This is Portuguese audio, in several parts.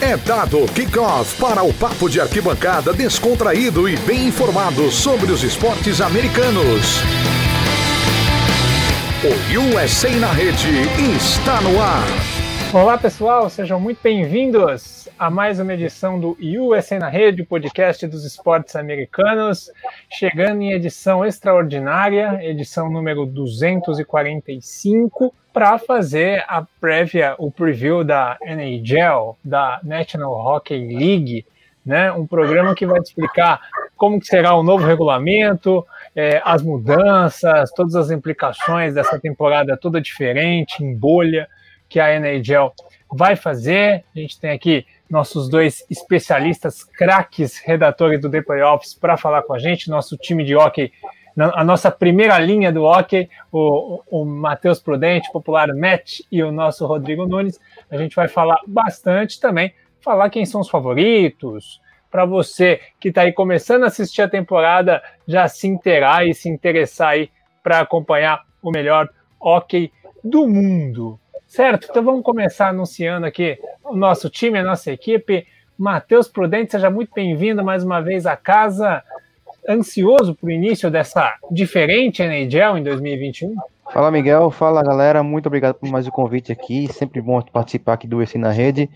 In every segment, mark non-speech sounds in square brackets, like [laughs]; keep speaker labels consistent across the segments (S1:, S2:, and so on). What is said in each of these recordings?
S1: É dado kickoff para o papo de arquibancada descontraído e bem informado sobre os esportes americanos. O USA na rede está no ar.
S2: Olá pessoal, sejam muito bem-vindos a mais uma edição do USA na Rede, podcast dos esportes americanos, chegando em edição extraordinária, edição número 245, para fazer a prévia, o preview da NHL, da National Hockey League, né? Um programa que vai explicar como que será o novo regulamento, é, as mudanças, todas as implicações dessa temporada toda diferente, em bolha que a NHL vai fazer. A gente tem aqui nossos dois especialistas, craques, redatores do The Playoffs, para falar com a gente, nosso time de hockey, a nossa primeira linha do hockey, o, o Matheus Prudente, popular Matt, e o nosso Rodrigo Nunes. A gente vai falar bastante também, falar quem são os favoritos, para você que está aí começando a assistir a temporada, já se inteirar e se interessar aí para acompanhar o melhor hockey do mundo. Certo? Então vamos começar anunciando aqui o nosso time, a nossa equipe. Matheus Prudente, seja muito bem-vindo mais uma vez à casa. Ansioso para o início dessa diferente NHL em 2021?
S3: Fala Miguel, fala galera, muito obrigado por mais o convite aqui, sempre bom participar aqui do EC na Rede.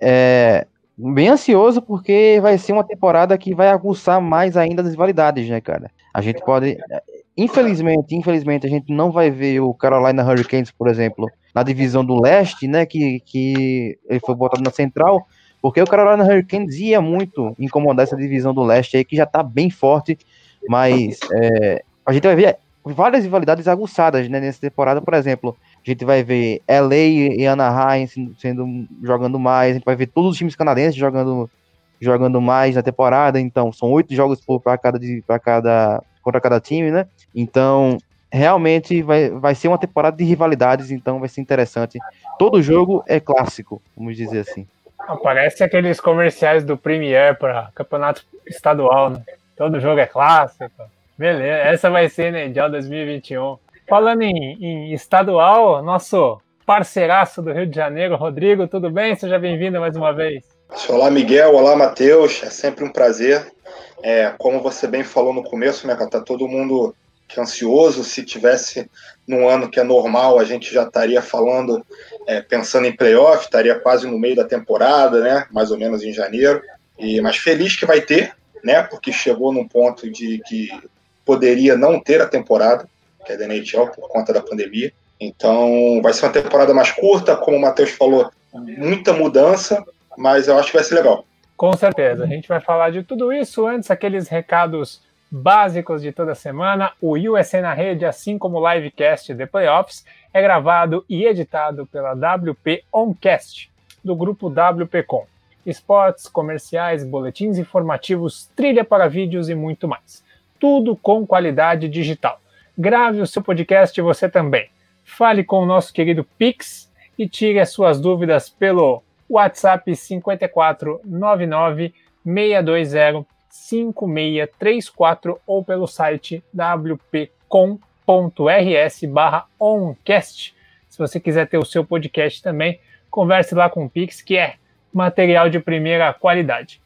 S3: É, bem ansioso porque vai ser uma temporada que vai aguçar mais ainda as rivalidades, né, cara? A gente pode, infelizmente, infelizmente a gente não vai ver o Carolina Hurricanes, por exemplo, na divisão do leste, né, que, que ele foi botado na central, porque o Carolina Hurricanes ia muito incomodar essa divisão do leste aí, que já tá bem forte, mas é, a gente vai ver várias rivalidades aguçadas, né, nessa temporada, por exemplo, a gente vai ver LA e Anaheim sendo, jogando mais, a gente vai ver todos os times canadenses jogando jogando mais na temporada, então são oito jogos para cada, cada contra cada time, né? Então realmente vai, vai ser uma temporada de rivalidades, então vai ser interessante. Todo jogo é clássico, vamos dizer assim.
S2: Parece aqueles comerciais do Premier para campeonato estadual, né? Todo jogo é clássico. Beleza, essa vai ser né, 2021. Falando em, em estadual, nosso parceiraço do Rio de Janeiro, Rodrigo, tudo bem? Seja bem-vindo mais uma vez.
S4: Olá, Miguel. Olá, Matheus. É sempre um prazer. É, como você bem falou no começo, né, tá todo mundo ansioso. Se tivesse num ano que é normal, a gente já estaria falando, é, pensando em playoff, estaria quase no meio da temporada, né? Mais ou menos em janeiro. E mas feliz que vai ter, né? Porque chegou num ponto de que poderia não ter a temporada, que é da NHL por conta da pandemia. Então vai ser uma temporada mais curta, como o Matheus falou, muita mudança, mas eu acho que vai ser legal.
S2: Com certeza, a gente vai falar de tudo isso antes, aqueles recados básicos de toda semana. O USA na Rede, assim como o livecast de Playoffs, é gravado e editado pela WP Oncast, do grupo WPcom. Esportes, comerciais, boletins informativos, trilha para vídeos e muito mais. Tudo com qualidade digital. Grave o seu podcast você também. Fale com o nosso querido Pix e tire as suas dúvidas pelo WhatsApp 5499 620 5634 ou pelo site wp.com.rs barra oncast. Se você quiser ter o seu podcast também, converse lá com o Pix, que é material de primeira qualidade.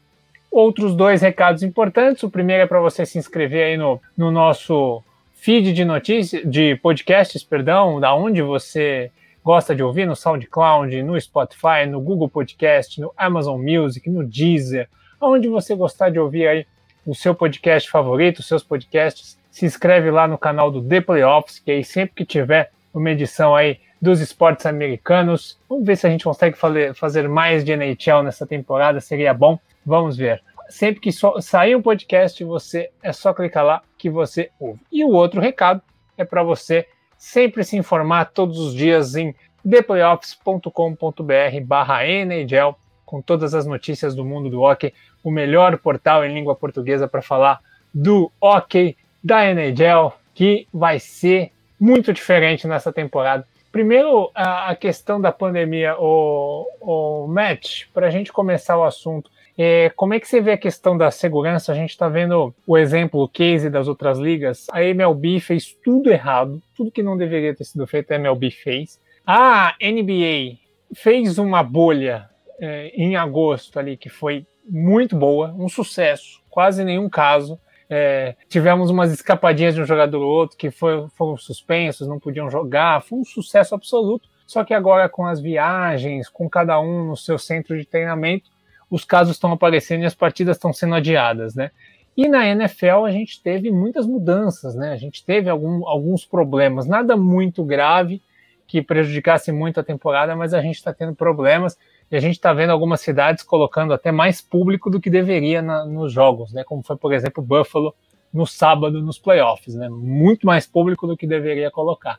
S2: Outros dois recados importantes. O primeiro é para você se inscrever aí no, no nosso feed de notícias, de podcasts, perdão, da onde você gosta de ouvir, no SoundCloud, no Spotify, no Google Podcast, no Amazon Music, no Deezer, onde você gostar de ouvir aí o seu podcast favorito, os seus podcasts, se inscreve lá no canal do The Playoffs, que aí sempre que tiver uma edição aí dos esportes americanos, vamos ver se a gente consegue fazer mais de NHL nessa temporada, seria bom, vamos ver. Sempre que sair um podcast, você é só clicar lá que você ouve. E o outro recado é para você sempre se informar todos os dias em theplayoffs.com.br barra NHL, com todas as notícias do mundo do hockey, o melhor portal em língua portuguesa para falar do hockey da NHL, que vai ser muito diferente nessa temporada. Primeiro, a, questão da pandemia, o, o Matt, para a gente começar o assunto, é, como é que você vê a questão da segurança? A gente está vendo o exemplo, o case das outras ligas. A MLB fez tudo errado, tudo que não deveria ter sido feito, a MLB fez. A NBA fez uma bolha é, em agosto ali, que foi muito boa, um sucesso, quase nenhum caso. É, tivemos umas escapadinhas de um jogador ou outro que foi, foram suspensos, não podiam jogar, foi um sucesso absoluto. Só que agora, com as viagens, com cada um no seu centro de treinamento, os casos estão aparecendo e as partidas estão sendo adiadas, né? E na NFL a gente teve muitas mudanças, né? A gente teve algum, alguns problemas, nada muito grave que prejudicasse muito a temporada, mas a gente está tendo problemas e a gente está vendo algumas cidades colocando até mais público do que deveria na, nos jogos, né? Como foi, por exemplo, Buffalo no sábado nos playoffs, né? Muito mais público do que deveria colocar.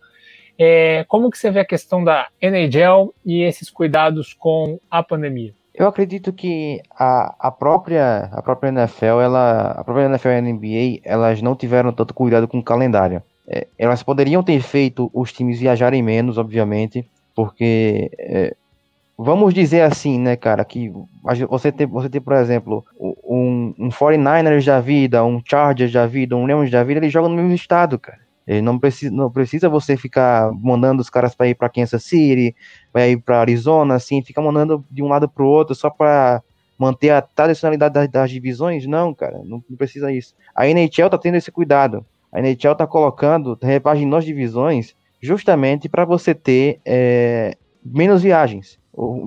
S2: É, como que você vê a questão da NHL e esses cuidados com a pandemia?
S3: Eu acredito que a, a própria a própria NFL, ela, a própria NFL e a NBA, elas não tiveram tanto cuidado com o calendário. É, elas poderiam ter feito os times viajarem menos, obviamente, porque é, vamos dizer assim, né, cara, que você tem, você tem por exemplo, um, um 49ers da vida, um Chargers da vida, um Lions da vida, eles jogam no mesmo estado, cara. Ele não precisa, não precisa você ficar mandando os caras para ir para Kansas City, vai ir para Arizona, assim, fica mandando de um lado para o outro só para manter a tradicionalidade das, das, divisões. Não, cara, não, não, precisa isso. A NHL tá tendo esse cuidado. A NHL tá colocando, repaginou as divisões justamente para você ter é, menos viagens.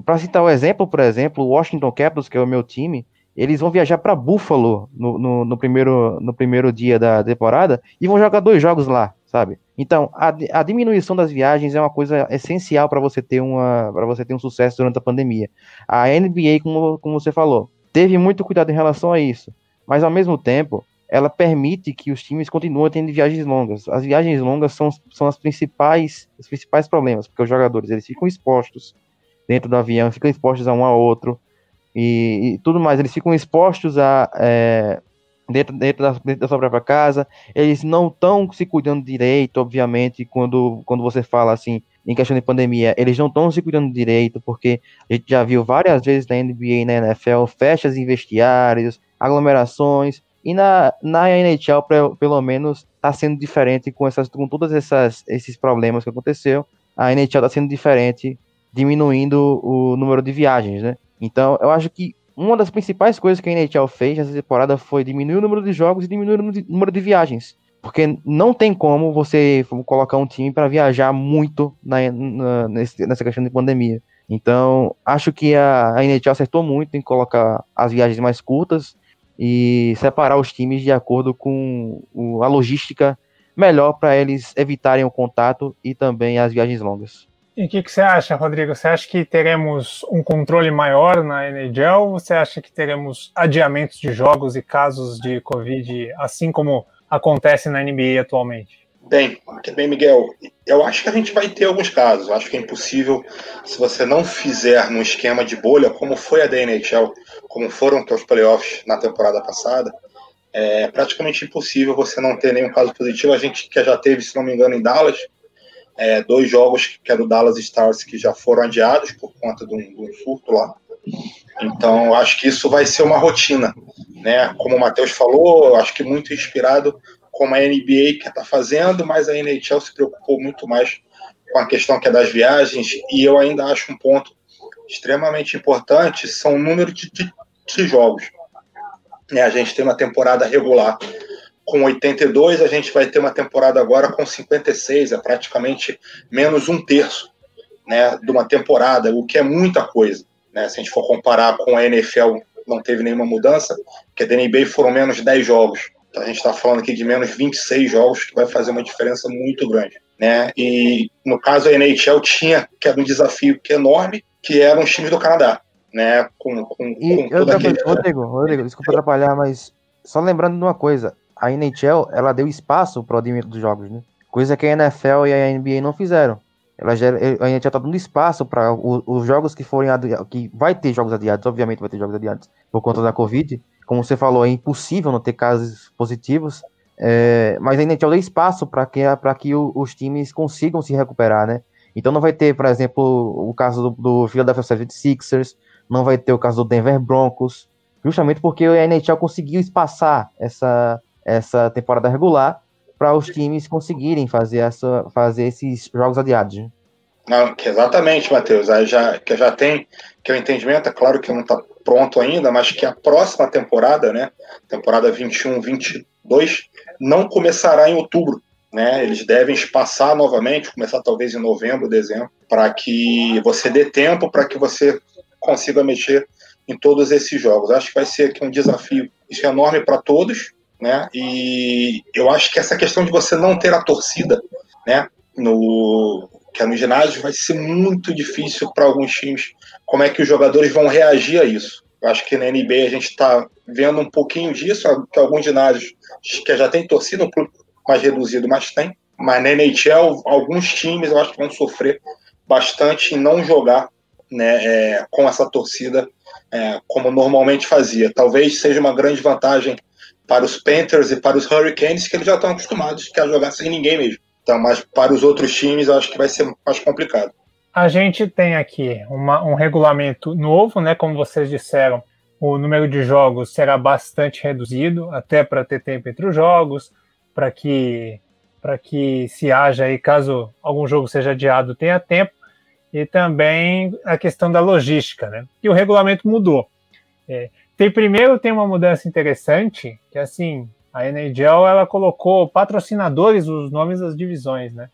S3: Para citar o um exemplo, por exemplo, o Washington Capitals, que é o meu time, eles vão viajar para Buffalo no, no, no, primeiro, no primeiro dia da temporada e vão jogar dois jogos lá, sabe? Então, a, a diminuição das viagens é uma coisa essencial para você ter você ter um sucesso durante a pandemia. A NBA, como, como você falou, teve muito cuidado em relação a isso, mas ao mesmo tempo, ela permite que os times continuem tendo viagens longas. As viagens longas são, são as principais os principais problemas, porque os jogadores eles ficam expostos dentro do avião, ficam expostos a um ao outro e, e tudo mais. Eles ficam expostos a é, dentro, dentro, da, dentro da sua própria casa. Eles não estão se cuidando direito, obviamente, quando, quando você fala assim em questão de pandemia, eles não estão se cuidando direito, porque a gente já viu várias vezes na NBA e na NFL festas em vestiários, aglomerações, e na, na NHL, pelo menos, está sendo diferente com, essas, com todos essas, esses problemas que aconteceu. A NHL está sendo diferente, diminuindo o número de viagens, né? Então, eu acho que uma das principais coisas que a NHL fez nessa temporada foi diminuir o número de jogos e diminuir o número de viagens. Porque não tem como você colocar um time para viajar muito na, na, nessa questão de pandemia. Então, acho que a, a NHL acertou muito em colocar as viagens mais curtas e separar os times de acordo com o, a logística melhor para eles evitarem o contato e também as viagens longas.
S2: E o que, que, você acha, Rodrigo? Você acha que teremos um controle maior na NHL você acha que teremos adiamentos de jogos e casos de Covid, assim como acontece na NBA atualmente?
S4: Bem, bem, Miguel, eu acho que a gente vai ter alguns casos. Acho que é impossível se você não fizer no esquema de bolha, como foi a da NHL, como foram os playoffs na temporada passada, é praticamente impossível você não ter nenhum caso positivo. A gente que já teve, se não me engano, em Dallas, é, dois jogos que é do Dallas Stars que já foram adiados por conta de um, de um surto lá. Então, acho que isso vai ser uma rotina, né? Como o Matheus falou, acho que muito inspirado como a NBA que está fazendo, mas a NHL se preocupou muito mais com a questão que é das viagens, e eu ainda acho um ponto extremamente importante, são o número de, de, de jogos. É, a gente tem uma temporada regular com 82, a gente vai ter uma temporada agora com 56, é praticamente menos um terço né, de uma temporada, o que é muita coisa. Né? Se a gente for comparar com a NFL, não teve nenhuma mudança, porque a NBA foram menos 10 jogos. Então a gente está falando aqui de menos 26 jogos, que vai fazer uma diferença muito grande. Né? E no caso a NHL tinha, que era um desafio que é enorme, que era um time do Canadá. Né, com, com,
S3: e com aquele... Rodrigo, Rodrigo, desculpa atrapalhar, mas só lembrando de uma coisa, a NHL ela deu espaço para o adiamento dos jogos, né? Coisa que a NFL e a NBA não fizeram. Ela já, a gente já tá dando espaço para os jogos que forem adiados, que vai ter jogos adiados, obviamente vai ter jogos adiados por conta da Covid. Como você falou, é impossível não ter casos positivos. É, mas a NHL deu espaço para que, que o, os times consigam se recuperar, né? Então não vai ter, por exemplo, o caso do, do Philadelphia 76ers, não vai ter o caso do Denver Broncos, justamente porque a NHL conseguiu espaçar essa, essa temporada regular para os times conseguirem fazer, essa, fazer esses jogos adiados.
S4: Não, que exatamente, Matheus. Aí já, que já tem que o entendimento, é claro que não está pronto ainda, mas que a próxima temporada, né, temporada 21-22, não começará em outubro. Né? Eles devem espaçar novamente, começar talvez em novembro, dezembro, para que você dê tempo para que você consiga mexer em todos esses jogos. Acho que vai ser aqui um desafio enorme para todos, né? E eu acho que essa questão de você não ter a torcida, né, no que é no ginásio vai ser muito difícil para alguns times. Como é que os jogadores vão reagir a isso? Eu acho que na NBA a gente está vendo um pouquinho disso, que alguns ginásios que já tem torcida, um público mais reduzido, mas tem. Mas na NHL, alguns times eu acho que vão sofrer bastante em não jogar né, é, com essa torcida é, como normalmente fazia. Talvez seja uma grande vantagem para os Panthers e para os Hurricanes, que eles já estão acostumados a jogar sem ninguém mesmo. Então, mas para os outros times, acho que vai ser mais complicado.
S2: A gente tem aqui uma, um regulamento novo, né? Como vocês disseram, o número de jogos será bastante reduzido, até para ter tempo entre os jogos, para que para que se haja aí, caso algum jogo seja adiado, tenha tempo e também a questão da logística, né? E o regulamento mudou. É, tem primeiro tem uma mudança interessante, que assim, a NHL ela colocou patrocinadores os nomes das divisões, né?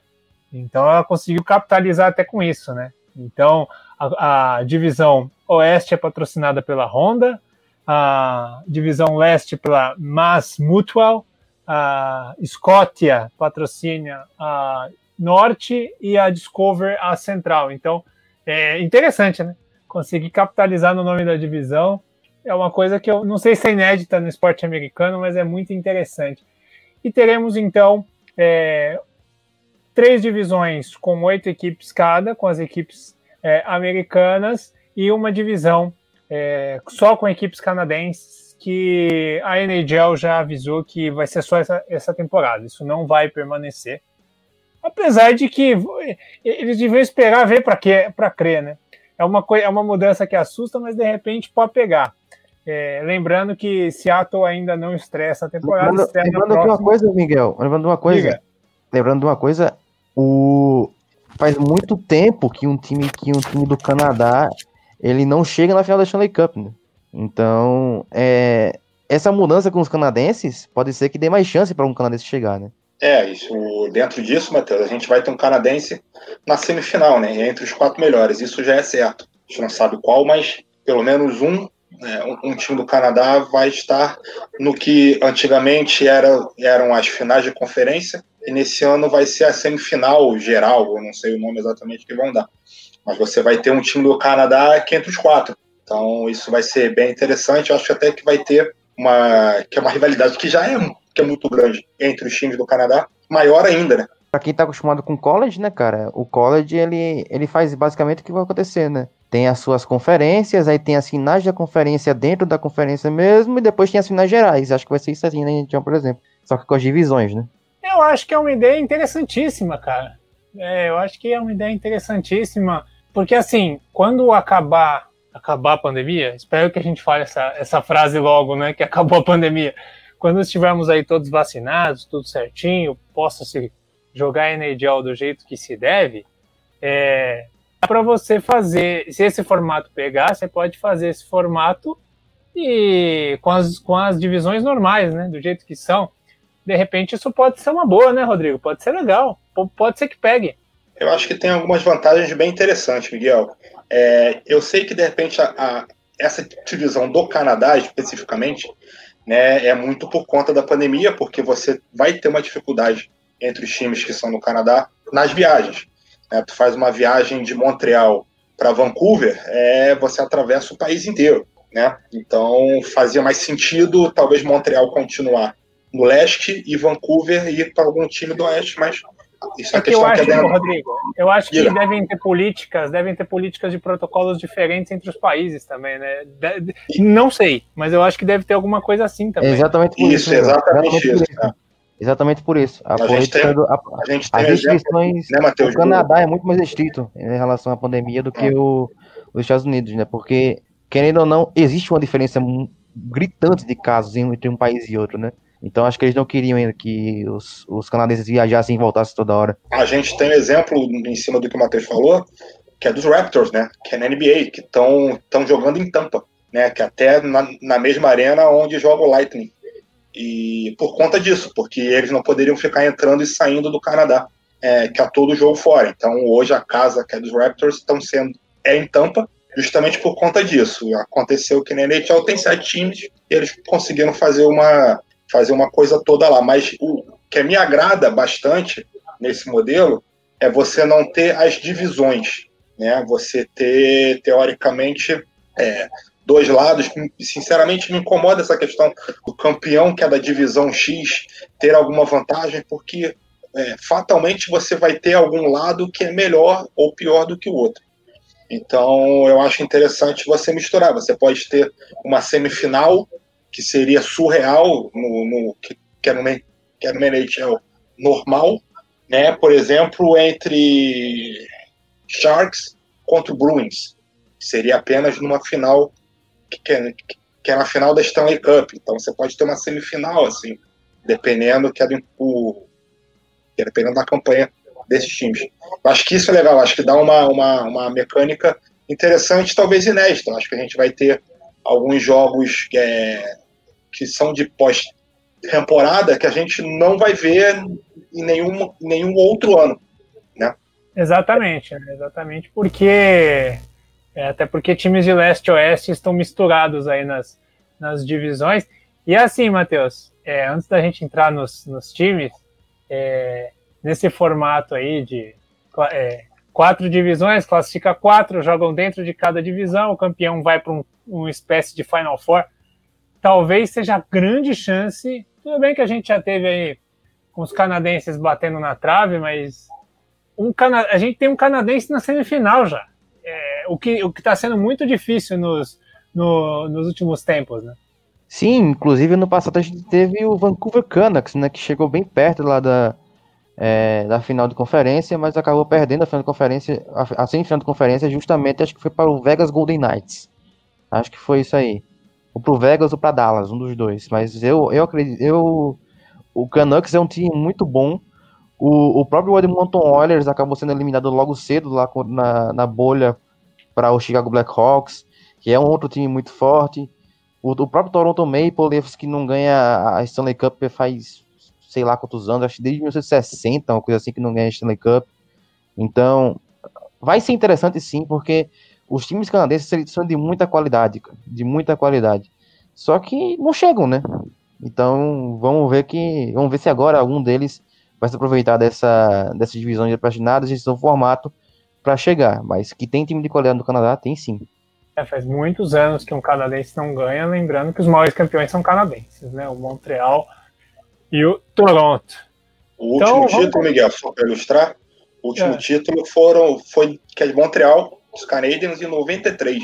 S2: Então ela conseguiu capitalizar até com isso, né? Então a, a divisão Oeste é patrocinada pela Honda, a divisão Leste pela Mass Mutual, a Scotia patrocina a Norte e a Discover a Central. Então, é interessante, né? Conseguir capitalizar no nome da divisão é uma coisa que eu não sei se é inédita no esporte americano, mas é muito interessante. E teremos então é, três divisões com oito equipes cada, com as equipes é, americanas, e uma divisão é, só com equipes canadenses, que a NHL já avisou que vai ser só essa, essa temporada. Isso não vai permanecer. Apesar de que eles deviam esperar ver para crer, né? É uma, é uma mudança que assusta, mas de repente pode pegar. É, lembrando que Seattle ainda não estressa a temporada.
S3: Lembrando, lembrando de uma coisa, Miguel. Lembrando de uma coisa. Diga. Lembrando de uma coisa. O faz muito tempo que um time que um time do Canadá ele não chega na final da Stanley Cup. Né? Então, é, essa mudança com os canadenses pode ser que dê mais chance para um canadense chegar, né?
S4: É, isso, dentro disso, Matheus, a gente vai ter um canadense na semifinal, né? Entre os quatro melhores. Isso já é certo. A gente não sabe qual, mas pelo menos um, né, um, time do Canadá vai estar no que antigamente era, eram as finais de conferência, e nesse ano vai ser a semifinal geral, eu não sei o nome exatamente que vão dar. Mas você vai ter um time do Canadá que é entre os quatro. Então isso vai ser bem interessante. Eu acho até que vai ter uma, que é uma rivalidade que já é que é muito grande entre os times do Canadá, maior ainda, né?
S3: Pra quem tá acostumado com college, né, cara? O college, ele, ele faz basicamente o que vai acontecer, né? Tem as suas conferências, aí tem as finais da conferência dentro da conferência mesmo, e depois tem as finais gerais. Acho que vai ser isso assim, né, por exemplo. Só que com as divisões, né?
S2: Eu acho que é uma ideia interessantíssima, cara. É, eu acho que é uma ideia interessantíssima, porque assim, quando acabar acabar a pandemia, espero que a gente fale essa, essa frase logo, né, que acabou a pandemia quando estivermos aí todos vacinados, tudo certinho, possa se jogar NHL do jeito que se deve, é, para você fazer, se esse formato pegar, você pode fazer esse formato e com as, com as divisões normais, né, do jeito que são. De repente isso pode ser uma boa, né, Rodrigo? Pode ser legal, pode ser que pegue.
S4: Eu acho que tem algumas vantagens bem interessantes, Miguel. É, eu sei que de repente a, a, essa divisão do Canadá especificamente, né, é muito por conta da pandemia, porque você vai ter uma dificuldade entre os times que são no Canadá nas viagens. Né? Tu faz uma viagem de Montreal para Vancouver, é, você atravessa o país inteiro. Né? Então fazia mais sentido talvez Montreal continuar no leste e Vancouver ir para algum time do oeste, mas
S2: isso é, é que eu acho, que é Rodrigo, eu acho que yeah. devem ter políticas, devem ter políticas de protocolos diferentes entre os países também, né? De, não sei, mas eu acho que deve ter alguma coisa assim também.
S3: exatamente por isso.
S4: isso exatamente, exatamente isso.
S3: Isso. Exatamente por isso.
S4: A, a política tem, do, a, a gente
S3: as restrições. Né, Mateus, o Canadá é muito mais restrito em relação à pandemia do que ah. o, os Estados Unidos, né? Porque, querendo ou não, existe uma diferença gritante de casos entre um país e outro, né? Então acho que eles não queriam que os, os canadenses viajassem e voltassem toda hora.
S4: A gente tem um exemplo em cima do que o Matheus falou, que é dos Raptors, né? Que é na NBA, que estão jogando em Tampa, né? Que é até na, na mesma arena onde joga o Lightning. E por conta disso, porque eles não poderiam ficar entrando e saindo do Canadá, é, que é todo jogo fora. Então hoje a casa que é dos Raptors estão sendo é em Tampa, justamente por conta disso. Aconteceu que na NHL tem sete times e eles conseguiram fazer uma fazer uma coisa toda lá. Mas o que me agrada bastante nesse modelo é você não ter as divisões né? Você ter, teoricamente, é, dois lados. Sinceramente, me incomoda essa questão do campeão, que é da divisão X, ter alguma vantagem, porque é, fatalmente você vai ter algum lado que é melhor ou pior do que o outro. Então, eu acho interessante você misturar. Você pode ter uma semifinal que seria surreal no, no que, que, é no, que é no normal, né? Por exemplo, entre Sharks contra Bruins. Seria apenas numa final que é, que é na final da Stanley Cup. Então você pode ter uma semifinal, assim, dependendo que é do, o, que é dependendo da campanha desses times. Eu acho que isso é legal, acho que dá uma, uma, uma mecânica interessante, talvez inédita. Acho que a gente vai ter alguns jogos é, que são de pós-temporada que a gente não vai ver em nenhum, nenhum outro ano.
S2: Exatamente, né? exatamente porque é, até porque times de leste e oeste estão misturados aí nas, nas divisões. E assim, Matheus, é, antes da gente entrar nos, nos times, é, nesse formato aí de é, quatro divisões, classifica quatro, jogam dentro de cada divisão, o campeão vai para um, uma espécie de Final Four. Talvez seja grande chance. Tudo bem que a gente já teve aí com os canadenses batendo na trave, mas um cana a gente tem um canadense na semifinal já. O que o está sendo muito difícil nos, no, nos últimos tempos, né?
S3: Sim, inclusive no passado a gente teve o Vancouver Canucks, né, que chegou bem perto lá da, é, da final de conferência, mas acabou perdendo a final de conferência, a, a semifinal de conferência justamente, acho que foi para o Vegas Golden Knights. Acho que foi isso aí. Ou pro Vegas ou para Dallas, um dos dois. Mas eu, eu acredito, eu, o Canucks é um time muito bom, o, o próprio Edmonton Oilers acabou sendo eliminado logo cedo lá na, na bolha para o Chicago Blackhawks, que é um outro time muito forte. O, o próprio Toronto Maple Leafs, que não ganha a Stanley Cup faz sei lá quantos anos, acho que desde 1960, uma coisa assim, que não ganha a Stanley Cup. Então, vai ser interessante sim, porque os times canadenses são de muita qualidade, de muita qualidade. Só que não chegam, né? Então, vamos ver que, vamos ver se agora algum deles vai se aproveitar dessa, dessa divisão de paginadas, esse novo formato, para chegar. Mas que tem time de qualidade no Canadá, tem sim.
S2: É, faz muitos anos que um canadense não ganha, lembrando que os maiores campeões são canadenses, né? O Montreal e o Toronto.
S4: O então, último vamos... título, Miguel, só para ilustrar, o último é. título foram, foi que é de Montreal, os Canadiens, em 93.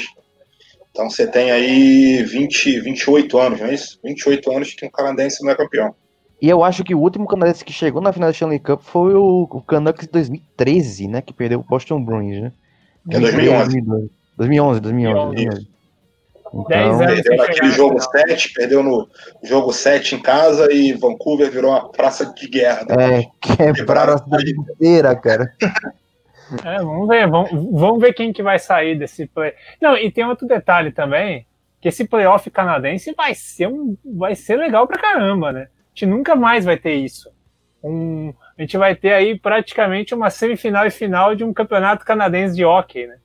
S4: Então você tem aí 20, 28 anos, não é isso? 28 anos que um canadense não é campeão.
S3: E eu acho que o último canadense que chegou na final da Stanley Cup foi o, o Canucks de 2013, né? Que perdeu o Boston Bruins, né?
S4: É 2011.
S3: 2011, 2011. 2011.
S4: Então, perdeu naquele jogo 7, perdeu no jogo 7 em casa e Vancouver virou uma praça de guerra.
S3: Né? É, quebraram a cidade inteira, cara.
S2: É, vamos ver, vamos, vamos ver quem que vai sair desse play. Não, e tem outro detalhe também, que esse playoff canadense vai ser um, vai ser legal pra caramba, né? Gente nunca mais vai ter isso. Um, a gente vai ter aí praticamente uma semifinal e final de um campeonato canadense de hockey, né?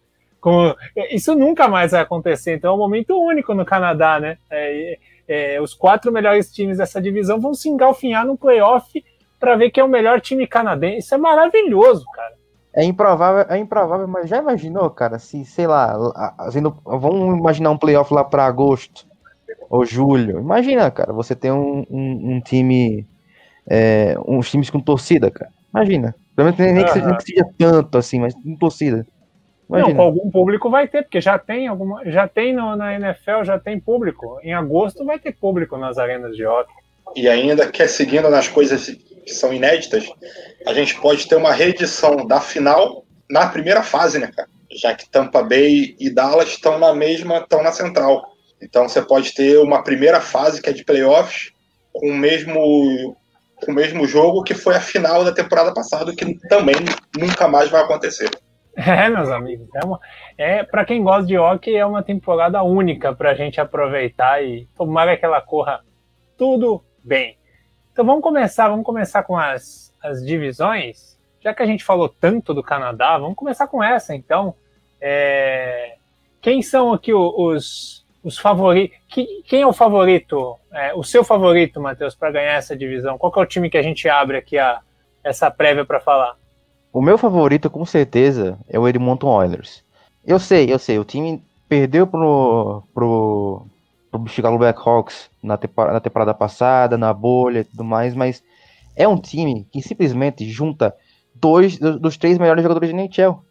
S2: Com, isso nunca mais vai acontecer, então é um momento único no Canadá, né? É, é, os quatro melhores times dessa divisão vão se engalfinhar no playoff para ver quem é o melhor time canadense. Isso é maravilhoso, cara.
S3: É improvável, é improvável, mas já imaginou, cara, se, sei lá, vamos imaginar um playoff lá para agosto ou julho. Imagina, cara, você tem um, um, um time, é, uns times com torcida, cara. Imagina. Pelo menos nem, que, seja, nem que seja tanto assim, mas com torcida.
S2: Imagina. Não, com algum público vai ter, porque já tem alguma, já tem no, na NFL, já tem público. Em agosto vai ter público nas arenas de hockey.
S4: E ainda que seguindo nas coisas que são inéditas, a gente pode ter uma reedição da final na primeira fase, né, cara? Já que Tampa Bay e Dallas estão na mesma, estão na central. Então você pode ter uma primeira fase que é de playoffs com o mesmo com o mesmo jogo que foi a final da temporada passada, que também nunca mais vai acontecer. [laughs]
S2: É, meus amigos, é, é para quem gosta de hockey é uma temporada única para a gente aproveitar e tomar que ela corra tudo bem. Então vamos começar, vamos começar com as, as divisões. Já que a gente falou tanto do Canadá, vamos começar com essa então. É, quem são aqui os, os favoritos? Quem é o favorito? É, o seu favorito, Matheus, para ganhar essa divisão? Qual é o time que a gente abre aqui a, essa prévia para falar?
S3: O meu favorito, com certeza, é o Edmonton Oilers. Eu sei, eu sei, o time perdeu pro, pro, pro Chicago Blackhawks na, na temporada passada, na bolha e tudo mais, mas é um time que simplesmente junta dois dos três melhores jogadores de NHL,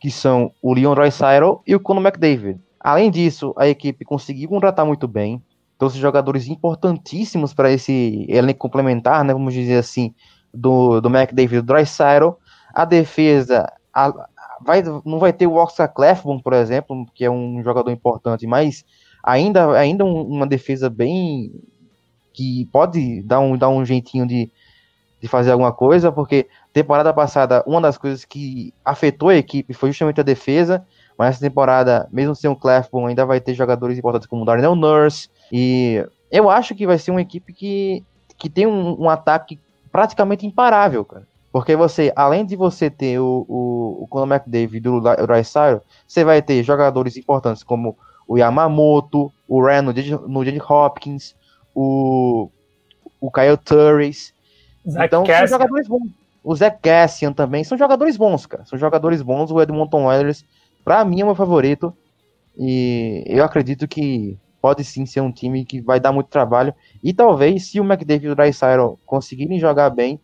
S3: que são o Leon Draisaitl e o Conor McDavid. Além disso, a equipe conseguiu contratar muito bem, trouxe jogadores importantíssimos para esse elenco complementar, né, vamos dizer assim, do, do McDavid e do Draisaitl, a defesa a, vai, não vai ter o Oscar Clefbaum, por exemplo, que é um jogador importante, mas ainda, ainda um, uma defesa bem que pode dar um, dar um jeitinho de, de fazer alguma coisa, porque temporada passada uma das coisas que afetou a equipe foi justamente a defesa, mas essa temporada, mesmo sem o Clefbaum, ainda vai ter jogadores importantes como o Darnell Nurse, e eu acho que vai ser uma equipe que, que tem um, um ataque praticamente imparável, cara. Porque você, além de você ter o, o, o Conor McDavid e o Drysdale, você vai ter jogadores importantes como o Yamamoto, o Ren no J.J. Hopkins, o, o Kyle Turris. então, Cassian. são jogadores bons. O Zach Cassian também. São jogadores bons, cara. São jogadores bons. O Edmonton Oilers, pra mim, é o meu favorito. E eu acredito que pode sim ser um time que vai dar muito trabalho. E talvez, se o McDavid e o Drysdale conseguirem jogar bem,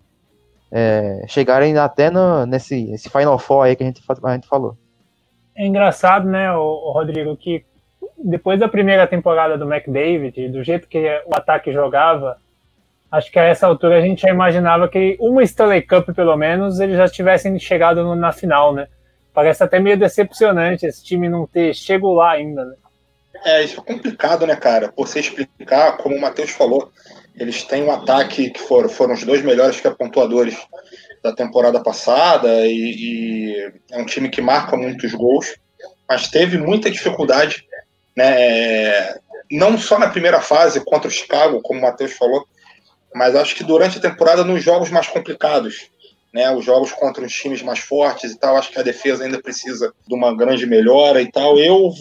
S3: é, chegarem até no, nesse, nesse Final Four aí que a gente, a gente falou.
S2: É engraçado, né, o, Rodrigo, que depois da primeira temporada do McDavid, do jeito que o ataque jogava, acho que a essa altura a gente já imaginava que uma Stanley Cup, pelo menos, eles já tivessem chegado na final, né? Parece até meio decepcionante esse time não ter chegado lá ainda, né?
S4: É, isso é complicado, né, cara? Por você explicar, como o Matheus falou, eles têm um ataque que foram, foram os dois melhores que é pontuadores da temporada passada e, e, é um time que marca muitos gols, mas teve muita dificuldade, né? Não só na primeira fase contra o Chicago, como o Matheus falou, mas acho que durante a temporada nos jogos mais complicados, né? Os jogos contra os times mais fortes e tal, acho que a defesa ainda precisa de uma grande melhora e tal. Eu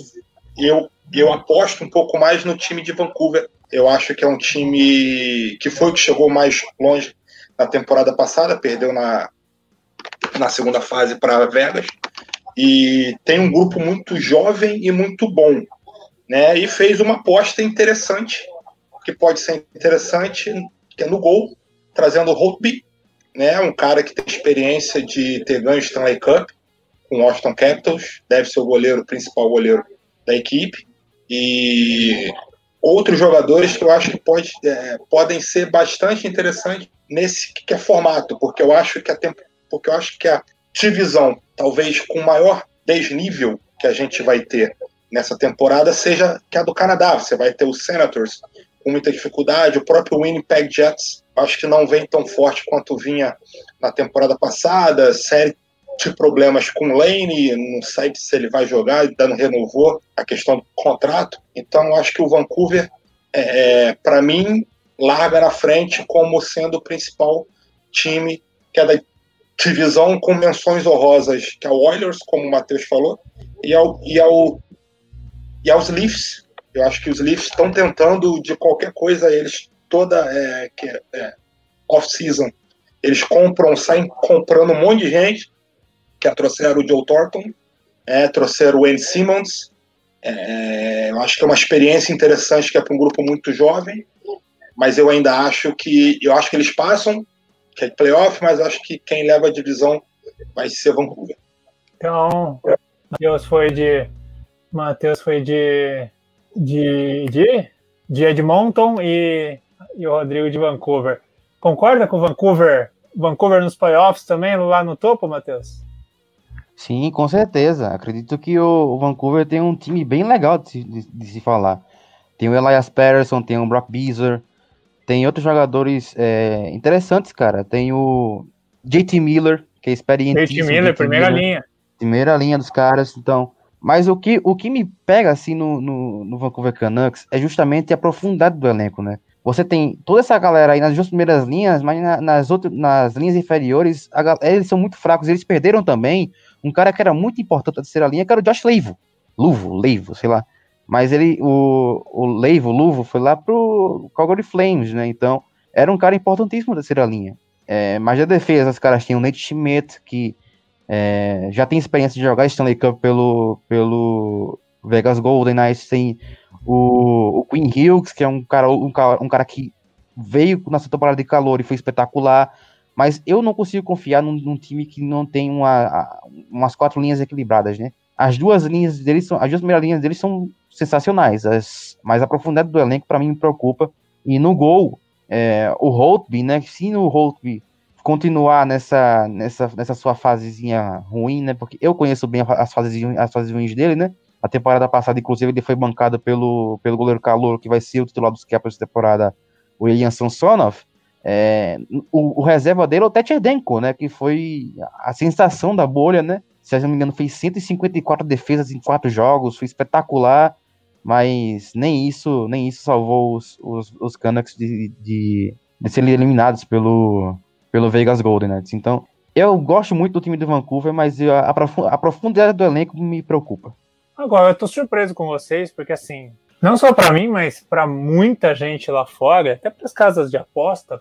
S4: eu eu aposto um pouco mais no time de Vancouver eu acho que é um time que foi o que chegou mais longe na temporada passada, perdeu na, na segunda fase para Vegas. E tem um grupo muito jovem e muito bom. Né? E fez uma aposta interessante, que pode ser interessante, que é no gol, trazendo o Holtby, né? um cara que tem experiência de ter ganho Stanley Cup com o Austin Capitals, deve ser o goleiro, o principal goleiro da equipe. E outros jogadores que eu acho que pode, é, podem ser bastante interessantes nesse que é formato, porque eu acho que a tempo, porque eu acho que a divisão, talvez com maior desnível que a gente vai ter nessa temporada seja que a do Canadá. Você vai ter os Senators com muita dificuldade, o próprio Winnipeg Jets, acho que não vem tão forte quanto vinha na temporada passada, série de problemas com o Lane, não sei se ele vai jogar, ainda não renovou a questão do contrato. Então, acho que o Vancouver, é, é para mim, larga na frente como sendo o principal time que é da divisão com menções honrosas, que é o Oilers, como o Matheus falou, e ao, e ao e aos Leafs. Eu acho que os Leafs estão tentando de qualquer coisa, eles toda é, que é, off-season, eles compram, saem comprando um monte de gente que é trouxeram o Joe Thornton, é, trouxeram o Wayne Simmons. É, eu acho que é uma experiência interessante que é para um grupo muito jovem, mas eu ainda acho que eu acho que eles passam, que é playoff, mas acho que quem leva a divisão vai ser Vancouver.
S2: Então, Matheus foi de Matheus foi de de, de de Edmonton e, e o Rodrigo de Vancouver. Concorda com Vancouver? Vancouver nos playoffs também, lá no topo, Matheus?
S3: Sim, com certeza. Acredito que o, Vancouver tem um time bem legal de, de, de, se falar. Tem o Elias Patterson, tem o Brock Beazer, tem outros jogadores é, interessantes, cara. Tem o JT Miller, que é experiente.
S2: JT Miller, primeira Miller, linha.
S3: Primeira linha dos caras, então. Mas o que, o que me pega assim no, no, no Vancouver Canucks é justamente a profundidade do elenco, né? Você tem toda essa galera aí nas duas primeiras linhas, mas na, nas, outras, nas linhas inferiores, a, eles são muito fracos. Eles perderam também um cara que era muito importante na terceira linha, que era o Josh Leivo. Luvo, Leivo, sei lá. Mas ele, o, o Leivo, Luvo, foi lá pro Calgary Flames, né? Então, era um cara importantíssimo da terceira linha. É, mas a defesa, os caras tinham o Nate Schmidt, que é, já tem experiência de jogar Stanley Cup pelo, pelo Vegas Golden Knights, tem o, o Queen Hughes, que é um cara, um, cara, um cara que veio nessa temporada de calor e foi espetacular, mas eu não consigo confiar num, num time que não tem uma, umas quatro linhas equilibradas, né? As duas linhas deles são, as duas primeiras linhas deles são sensacionais, as, mas a profundidade do elenco para mim me preocupa. E no gol, é, o Holtby, né? Se no Holtby continuar nessa, nessa, nessa sua fasezinha ruim, né? Porque eu conheço bem as fases, as fases ruins dele, né? A temporada passada, inclusive, ele foi bancado pelo, pelo goleiro Calor, que vai ser o titular dos Capitals essa temporada, o Elian Samsonov. É, o, o, reserva dele é o Tetchenko, né? Que foi a sensação da bolha, né? Se eu não me engano, fez 154 defesas em quatro jogos, foi espetacular, mas nem isso, nem isso salvou os, os, os Canucks de, de, de serem eliminados pelo, pelo Vegas Golden Knights. Então, eu gosto muito do time do Vancouver, mas a, a profundidade do elenco me preocupa.
S2: Agora, eu tô surpreso com vocês, porque assim, não só para mim, mas para muita gente lá fora, até para as casas de aposta,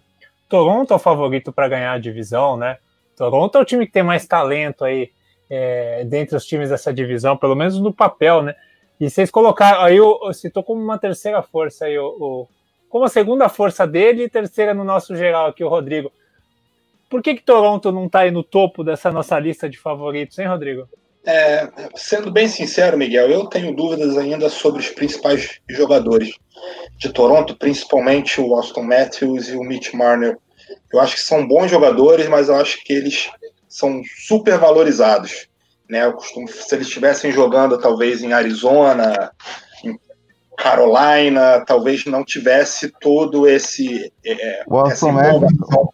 S2: Toronto é o favorito para ganhar a divisão, né? Toronto é o time que tem mais talento aí é, dentre os times dessa divisão, pelo menos no papel, né? E vocês colocaram, aí eu, citou como uma terceira força aí, o, como a segunda força dele e terceira no nosso geral aqui, o Rodrigo. Por que, que Toronto não está aí no topo dessa nossa lista de favoritos, hein, Rodrigo?
S4: É, sendo bem sincero, Miguel, eu tenho dúvidas ainda sobre os principais jogadores de Toronto, principalmente o Austin Matthews e o Mitch Marner. Eu acho que são bons jogadores, mas eu acho que eles são super valorizados. Né? Eu costumo, se eles estivessem jogando talvez em Arizona, Carolina, talvez não tivesse todo esse.
S3: É, o, Austin Matthews,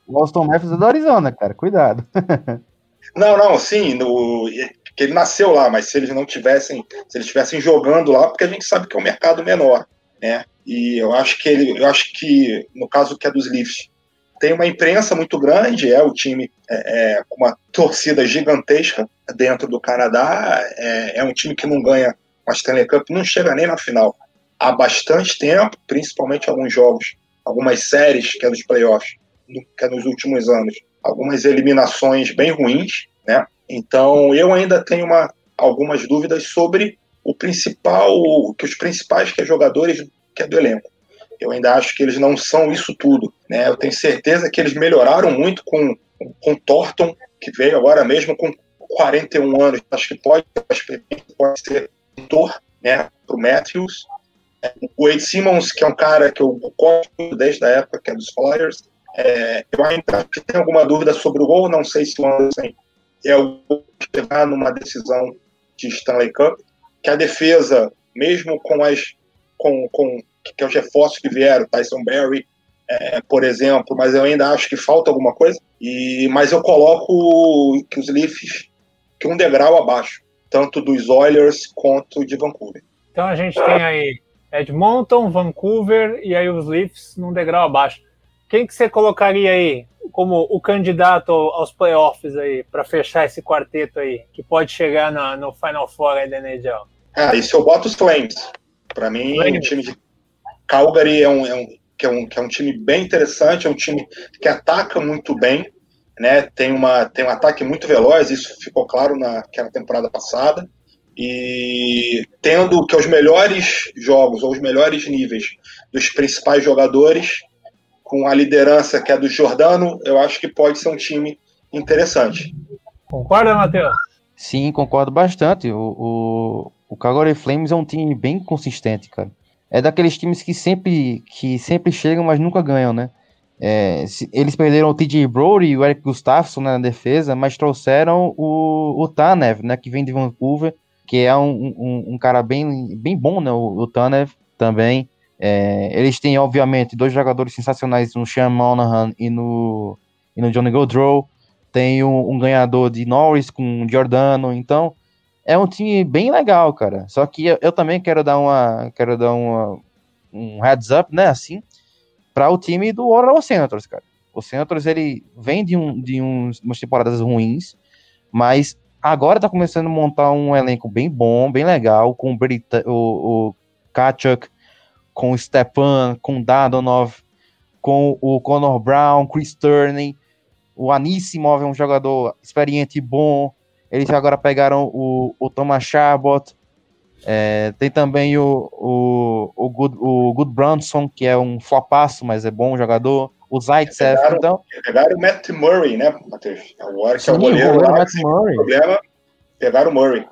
S3: o Austin Matthews é do Arizona, cara, cuidado. [laughs]
S4: não, não, sim, no, que ele nasceu lá, mas se eles não tivessem, se eles estivessem jogando lá, porque a gente sabe que é um mercado menor, né? E eu acho que ele, eu acho que no caso que é dos Leafs, tem uma imprensa muito grande, é o time é, é, com uma torcida gigantesca dentro do Canadá, é, é um time que não ganha uma Stanley Cup, não chega nem na final há bastante tempo, principalmente alguns jogos, algumas séries que é dos playoffs, que é nos últimos anos, algumas eliminações bem ruins, né? Então, eu ainda tenho uma, algumas dúvidas sobre o principal, que os principais que é jogadores que é do elenco. Eu ainda acho que eles não são isso tudo. Né? Eu tenho certeza que eles melhoraram muito com com Thornton, que veio agora mesmo com 41 anos. Acho que pode, pode ser mentor né, para o Matthews. O Wade Simmons, que é um cara que eu gosto desde a época que é dos Flyers. É, eu ainda tenho alguma dúvida sobre o gol, não sei se o Anderson é o chegar numa decisão de Stanley Cup, que a defesa, mesmo com as com, com que é os reforços que vieram, Tyson Berry, é, por exemplo, mas eu ainda acho que falta alguma coisa. E mas eu coloco que os Leafs que um degrau abaixo, tanto dos Oilers quanto de Vancouver.
S2: Então a gente tem aí Edmonton, Vancouver e aí os Leafs num degrau abaixo. Quem que você colocaria aí como o candidato aos playoffs aí, para fechar esse quarteto aí, que pode chegar na, no Final Four aí da NHL?
S4: Ah, isso eu boto os Flames. Para mim, Flames. o time de Calgary é um, é um, que é um, que é um time bem interessante, é um time que ataca muito bem, né? Tem, uma, tem um ataque muito veloz, isso ficou claro naquela temporada passada. E tendo que os melhores jogos ou os melhores níveis dos principais jogadores com a liderança que é do Jordano, eu acho que pode ser um time interessante.
S2: Concorda, Matheus?
S3: Sim, concordo bastante. O, o, o Calgary Flames é um time bem consistente, cara. É daqueles times que sempre, que sempre chegam, mas nunca ganham, né? É, se, eles perderam o TJ Brody e o Eric Gustafsson né, na defesa, mas trouxeram o, o Tanev, né, que vem de Vancouver, que é um, um, um cara bem, bem bom, né, o, o também. É, eles têm, obviamente, dois jogadores sensacionais no Sean Monahan e no, e no Johnny Gaudreau. Tem um, um, ganhador de Norris com Giordano. Então, é um time bem legal, cara. Só que eu, eu também quero dar uma quero dar uma, um heads up, né, assim, para o time do Ottawa Senators, cara. O Senators, ele vem de, um, de uns, umas temporadas ruins, mas agora tá começando a montar um elenco bem bom, bem legal, com o, Brita, o, o Kachuk, com o Stepan, com o Dadonov, com o Connor Brown, Chris Turney, o Anissimov é um jogador experiente e bom, eles agora pegaram o, o Thomas Chabot, é, tem também o, o, o, Good, o Good que é um flopaço, mas é bom jogador. O Zaitsev,
S4: pegaram,
S3: então.
S4: Pegaram o Matt Murray, né, Matheus? Agora que é o goleiro,
S3: o goleiro lá, Matt Murray.
S4: problema, pegaram o Murray.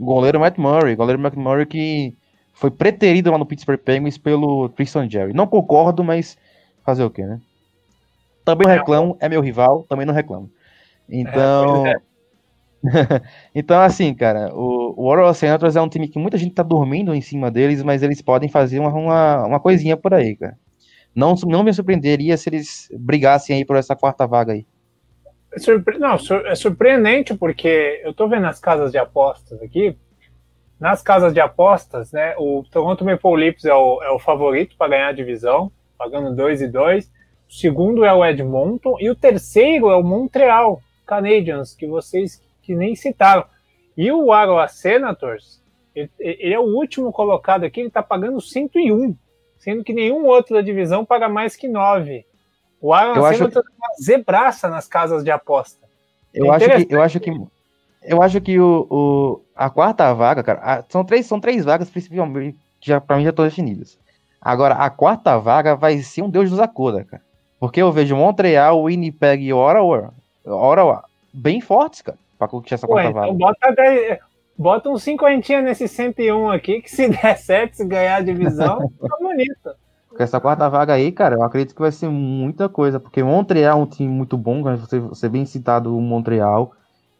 S3: Goleiro Matt Murray, goleiro Matt Murray que foi preterido lá no Pittsburgh Penguins pelo Tristan Jerry. Não concordo, mas fazer o quê, né? Também não reclamo, é meu rival, também não reclamo. Então, é, [laughs] então, assim, cara, o, o Ottawa Senators é um time que muita gente tá dormindo em cima deles, mas eles podem fazer uma, uma, uma coisinha por aí, cara. Não, não me surpreenderia se eles brigassem aí por essa quarta vaga aí.
S2: É surpre... Não, é surpreendente porque eu tô vendo as casas de apostas aqui. Nas casas de apostas, né, o Toronto Maple Leafs é o, é o favorito para ganhar a divisão, pagando 2 e 2. O segundo é o Edmonton e o terceiro é o Montreal Canadiens, que vocês que nem citaram. E o Ottawa Senators, ele, ele, é o último colocado aqui, ele está pagando 101, sendo que nenhum outro da divisão paga mais que 9. O Ottawa Senators que... é uma zebraça nas casas de aposta.
S3: Eu, é acho, que, eu acho que eu acho que o, o a quarta vaga, cara, a, são três são três vagas principalmente que já para mim já estão definidas. Agora a quarta vaga vai ser um Deus dos acorda, cara. Porque eu vejo Montreal, Winnipeg e Ottawa, Ottawa bem fortes, cara para conquistar essa quarta então vaga.
S2: Bota, bota um cinquentinha nesse 101 aqui, que se [laughs] der certo, se ganhar a divisão, [laughs] tá bonito.
S3: Com essa quarta vaga aí, cara, eu acredito que vai ser muita coisa, porque Montreal é um time muito bom, você, você bem citado o Montreal.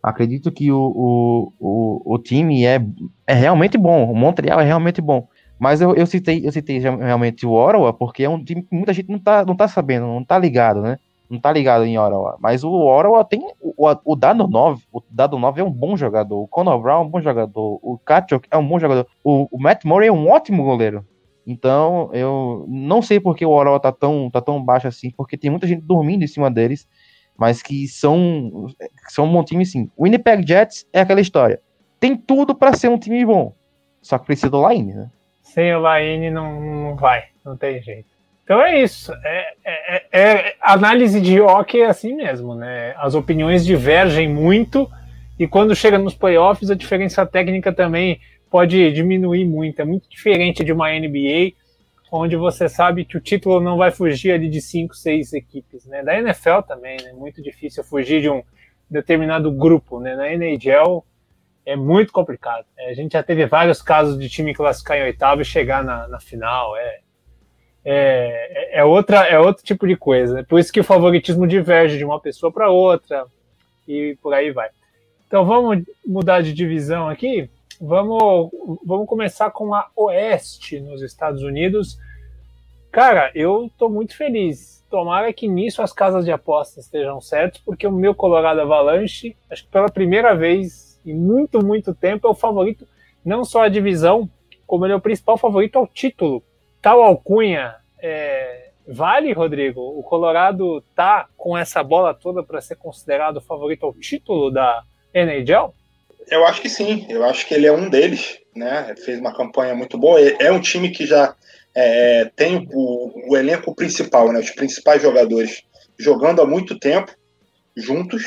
S3: Acredito que o, o, o, o, time é, é realmente bom, o Montreal é realmente bom. Mas eu, eu citei, eu citei realmente o Ottawa, porque é um time que muita gente não tá, não tá sabendo, não tá ligado, né? Não tá ligado em Ottawa. Mas o Ottawa tem. O, o Dado 9, o Dado 9 é um bom jogador. O Conor Brown é um bom jogador. O Kachok é um bom jogador. O, o, Matt Murray é um ótimo goleiro. Então, eu não sei porque o Ottawa tá tão, tá tão baixo assim, porque tem muita gente dormindo em cima deles, mas que são, são um bom time sim. O Winnipeg Jets é aquela história. Tem tudo para ser um time bom. Só que precisa do Line, né?
S2: Sem o Line não, não vai, não tem jeito. Então é isso. É, é, é, é, análise de hockey é assim mesmo, né? As opiniões divergem muito e quando chega nos playoffs a diferença técnica também pode diminuir muito. É muito diferente de uma NBA, onde você sabe que o título não vai fugir ali de cinco, seis equipes, né? Da NFL também, né? Muito difícil fugir de um determinado grupo, né? Na NHL é muito complicado. É, a gente já teve vários casos de time classificar em oitavo e chegar na, na final. É, é, é, outra, é outro tipo de coisa. Né? Por isso que o favoritismo diverge de uma pessoa para outra e por aí vai. Então vamos mudar de divisão aqui. Vamos, vamos começar com a Oeste nos Estados Unidos. Cara, eu tô muito feliz. Tomara que nisso as casas de apostas estejam certas, porque o meu Colorado Avalanche, acho que pela primeira vez em muito, muito tempo, é o favorito, não só a divisão, como ele é o principal favorito ao título tal alcunha é, vale, Rodrigo? O Colorado tá com essa bola toda para ser considerado favorito ao título da NHL?
S4: Eu acho que sim. Eu acho que ele é um deles, né? Fez uma campanha muito boa. É um time que já é, tem o, o, elenco principal, né? Os principais jogadores jogando há muito tempo juntos,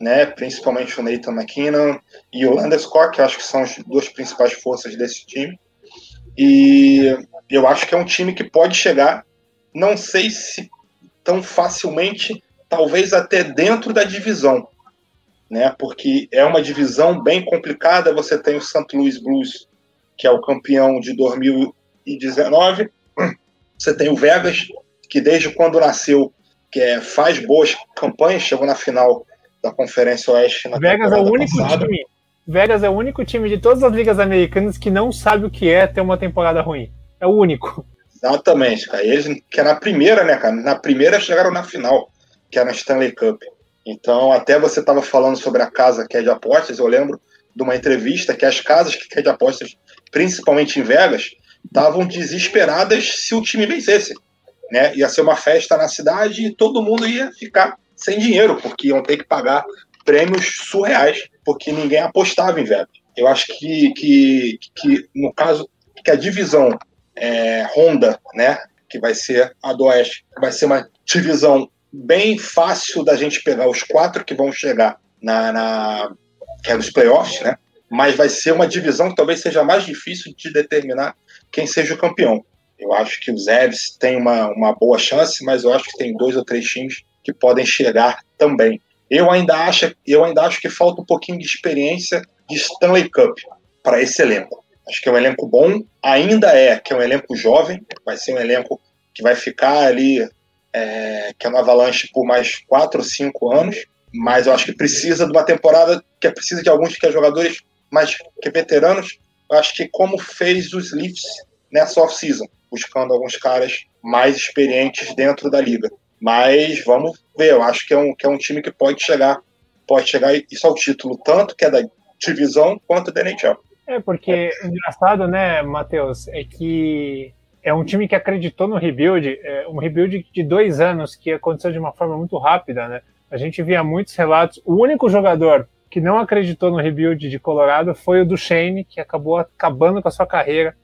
S4: né? Principalmente o Nathan McKinnon e o Landeskog, que acho que são as duas principais forças desse time. E eu acho que é um time que pode chegar, não sei se tão facilmente, talvez até dentro da divisão, né? Porque é uma divisão bem complicada. Você tem o St. Louis Blues, que é o campeão de 2019. Você tem o Vegas, que desde quando nasceu, que é, faz boas campanhas, chegou na final da Conferência Oeste. Na
S2: Vegas é o único passada. time Vegas é o único time de todas as ligas americanas que não sabe o que é ter uma temporada ruim. É o único.
S4: Exatamente, cara. Eles, que é na primeira, né, cara? Na primeira chegaram na final, que é na Stanley Cup. Então, até você estava falando sobre a casa que é de apostas, eu lembro de uma entrevista que as casas que é de apostas, principalmente em Vegas, estavam desesperadas se o time vencesse. Né? Ia ser uma festa na cidade e todo mundo ia ficar sem dinheiro, porque iam ter que pagar prêmios surreais, porque ninguém apostava em Vegas. Eu acho que, que, que no caso, que a divisão é, Honda, né, que vai ser a do Oeste, vai ser uma divisão bem fácil da gente pegar os quatro que vão chegar na, na que é nos playoffs, né? Mas vai ser uma divisão que talvez seja mais difícil de determinar quem seja o campeão. Eu acho que os Evs têm uma, uma boa chance, mas eu acho que tem dois ou três times que podem chegar também. Eu ainda acho, eu ainda acho que falta um pouquinho de experiência de Stanley Cup para esse elenco. Acho que é um elenco bom, ainda é que é um elenco jovem, vai ser um elenco que vai ficar ali, é, que é no Avalanche por mais quatro ou cinco anos, mas eu acho que precisa de uma temporada que é precisa de alguns que é jogadores mais que veteranos. Eu acho que como fez os Leafs nessa off-season, buscando alguns caras mais experientes dentro da liga. Mas vamos ver, eu acho que é um, que é um time que pode chegar, pode chegar isso ao título, tanto que é da divisão quanto da NHL.
S2: É, porque engraçado, né, Matheus, é que é um time que acreditou no rebuild, é um rebuild de dois anos que aconteceu de uma forma muito rápida, né? A gente via muitos relatos. O único jogador que não acreditou no rebuild de Colorado foi o do Shane, que acabou acabando com a sua carreira,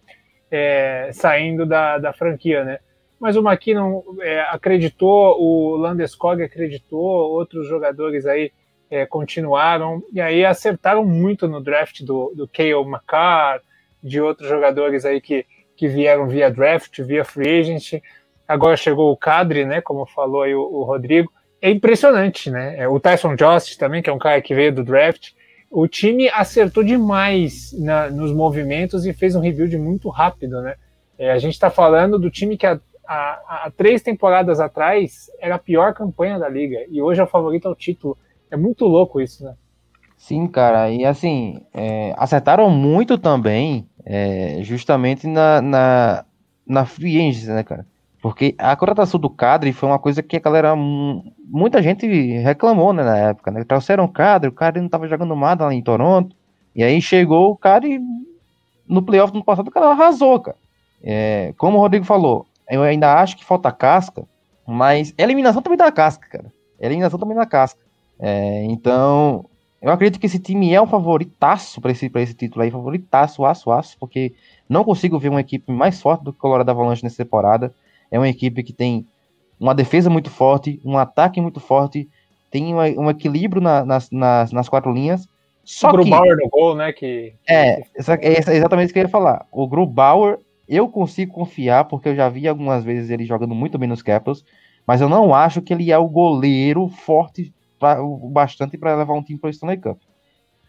S2: é, saindo da, da franquia, né? Mas o McKinnon é, acreditou, o Landeskog acreditou, outros jogadores aí é, continuaram, e aí acertaram muito no draft do, do Kale McCarr, de outros jogadores aí que, que vieram via draft, via free agent. Agora chegou o Cadre, né, como falou aí o, o Rodrigo. É impressionante, né? É, o Tyson Jost também, que é um cara que veio do draft. O time acertou demais na, nos movimentos e fez um rebuild muito rápido, né? É, a gente está falando do time que há, há, há, três temporadas atrás era a pior campanha da liga e hoje é o favorito ao título. É muito louco isso, né?
S3: Sim, cara, e assim, é, acertaram muito também, é, justamente na, na, na free agents, né, cara? Porque a contratação do Cadre foi uma coisa que a galera, muita gente reclamou, né, na época, né? Trouxeram o Cadre, o Cadre não tava jogando nada lá em Toronto, e aí chegou o cara e no playoff do ano passado o cara arrasou, cara. É, como o Rodrigo falou, eu ainda acho que falta casca, mas eliminação também dá casca, cara. Eliminação também dá casca. É, então, eu acredito que esse time é um favoritaço para esse, esse título aí, favoritaço, aço, aço, porque não consigo ver uma equipe mais forte do que o Colorado Avalanche nessa temporada. É uma equipe que tem uma defesa muito forte, um ataque muito forte, tem um, um equilíbrio na, nas, nas, nas, quatro linhas. Só o
S2: Grubauer no gol, né? Que...
S3: É, é exatamente isso que eu ia falar. O Grubauer, eu consigo confiar, porque eu já vi algumas vezes ele jogando muito bem nos Capitals, mas eu não acho que ele é o goleiro forte o bastante para levar um time para o Stanley Cup.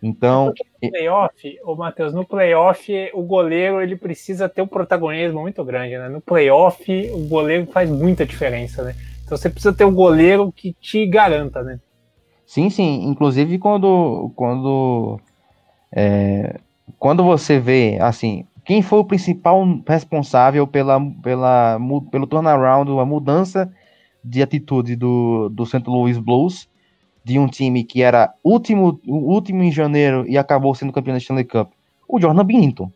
S3: Então,
S2: no playoff, o Matheus, no playoff o goleiro ele precisa ter um protagonismo muito grande, né? No playoff o goleiro faz muita diferença, né? Então você precisa ter um goleiro que te garanta, né?
S3: Sim, sim. Inclusive quando quando é, quando você vê assim quem foi o principal responsável pela, pela pelo turnaround, a mudança de atitude do, do St. Louis Blues de um time que era último, último em janeiro e acabou sendo campeão da Stanley Cup? O Jordan Binnington,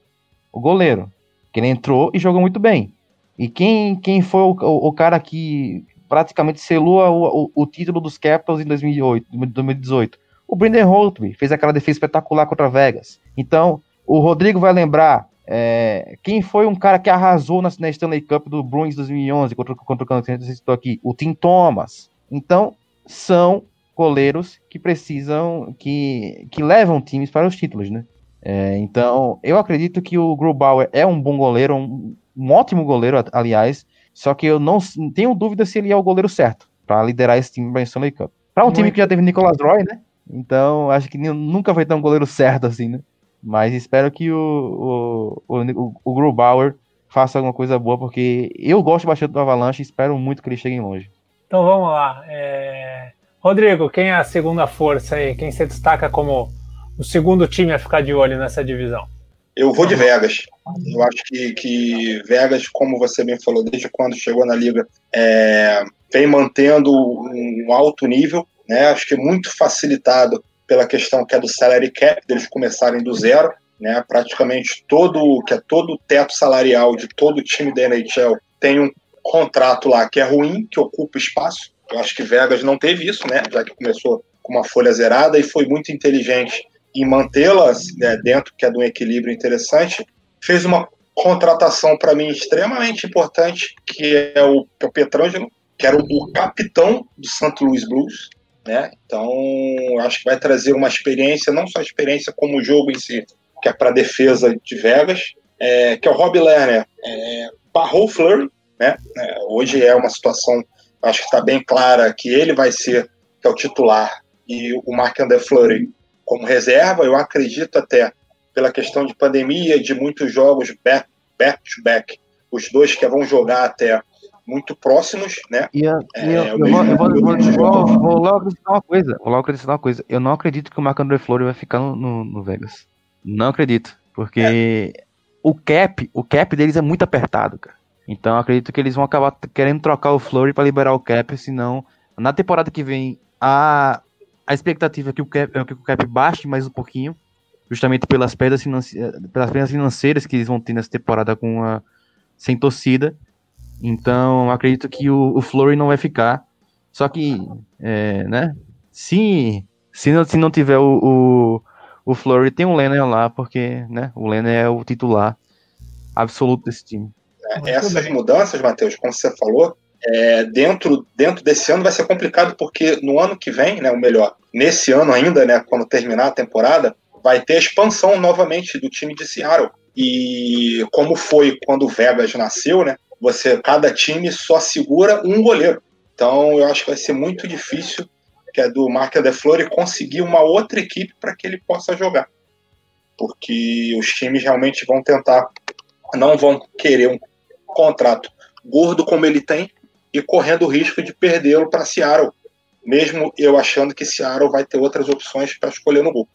S3: o goleiro, que ele entrou e jogou muito bem. E quem, quem foi o, o, o cara que praticamente selou o, o, título dos Capitals em 2008, 2018? O Brendan Holtby fez aquela defesa espetacular contra Vegas. Então, o Rodrigo vai lembrar é, quem foi um cara que arrasou na, na Stanley Cup do Bruins 2011 contra, contra o você citou aqui? O Tim Thomas. Então, são goleiros que precisam, que, que levam times para os títulos, né? É, então, eu acredito que o Grubauer é um bom goleiro, um, um ótimo goleiro, aliás, só que eu não tenho dúvida se ele é o goleiro certo para liderar esse time para Stanley Cup. Para um Muito. time que já teve Nicolas Roy, né? Então, acho que nunca vai ter um goleiro certo assim, né? Mas espero que o, o, o, o Grubauer faça alguma coisa boa, porque eu gosto bastante do Avalanche e espero muito que eles cheguem longe.
S2: Então vamos lá. É... Rodrigo, quem é a segunda força aí? Quem se destaca como o segundo time a ficar de olho nessa divisão?
S4: Eu vou de Vegas. Eu acho que, que Vegas, como você bem falou, desde quando chegou na liga, é, vem mantendo um alto nível, né? Acho que muito facilitado pela questão que é do salary cap, deles começarem do zero, né? Praticamente todo que é todo o teto salarial de todo time da NHL tem um contrato lá que é ruim, que ocupa espaço. Eu acho que Vegas não teve isso, né? Já que começou com uma folha zerada e foi muito inteligente em mantê-las né, dentro, que é de um equilíbrio interessante. Fez uma contratação para mim extremamente importante, que é o, é o Petrangelo, que era o, o capitão do Santo Luís Blues. Né? Então, acho que vai trazer uma experiência, não só experiência como o jogo em si, que é para defesa de Vegas, é, que é o Rob Lerner, é, barrou o Flurry, né? É, hoje é uma situação, acho que está bem clara que ele vai ser que é o titular e o Marc-André Fleury como reserva. Eu acredito até, pela questão de pandemia, de muitos jogos back, back back, os dois que vão jogar até muito próximos, né?
S3: E, eu, é, eu, eu, vou, eu vou, vou, vou, logo acreditar uma coisa. Vou logo acreditar uma coisa. Eu não acredito que o Marc André Fleury vai ficar no, no, no, Vegas. Não acredito. Porque é. o cap, o cap deles é muito apertado, cara. Então acredito que eles vão acabar querendo trocar o Flurry para liberar o cap, senão na temporada que vem a, a expectativa é que o cap, é que o cap baixe mais um pouquinho, justamente pelas perdas, pelas perdas financeiras que eles vão ter nessa temporada com a, sem torcida. Então acredito que o, o Flurry não vai ficar. Só que, é, né? Se, se, não, se não tiver o, o, o Flurry, tem o Lennon lá, porque né, o Lennon é o titular absoluto desse time.
S4: É, essas mudanças, Matheus, como você falou, é, dentro, dentro desse ano vai ser complicado, porque no ano que vem, né, ou melhor, nesse ano ainda, né, quando terminar a temporada, vai ter a expansão novamente do time de Seattle. E como foi quando o Vegas nasceu, né, você, cada time só segura um goleiro. Então eu acho que vai ser muito difícil que é do Mark de Flore conseguir uma outra equipe para que ele possa jogar. Porque os times realmente vão tentar, não vão querer um contrato gordo como ele tem e correndo o risco de perdê-lo para Seattle, mesmo eu achando que Seattle vai ter outras opções para escolher no gol.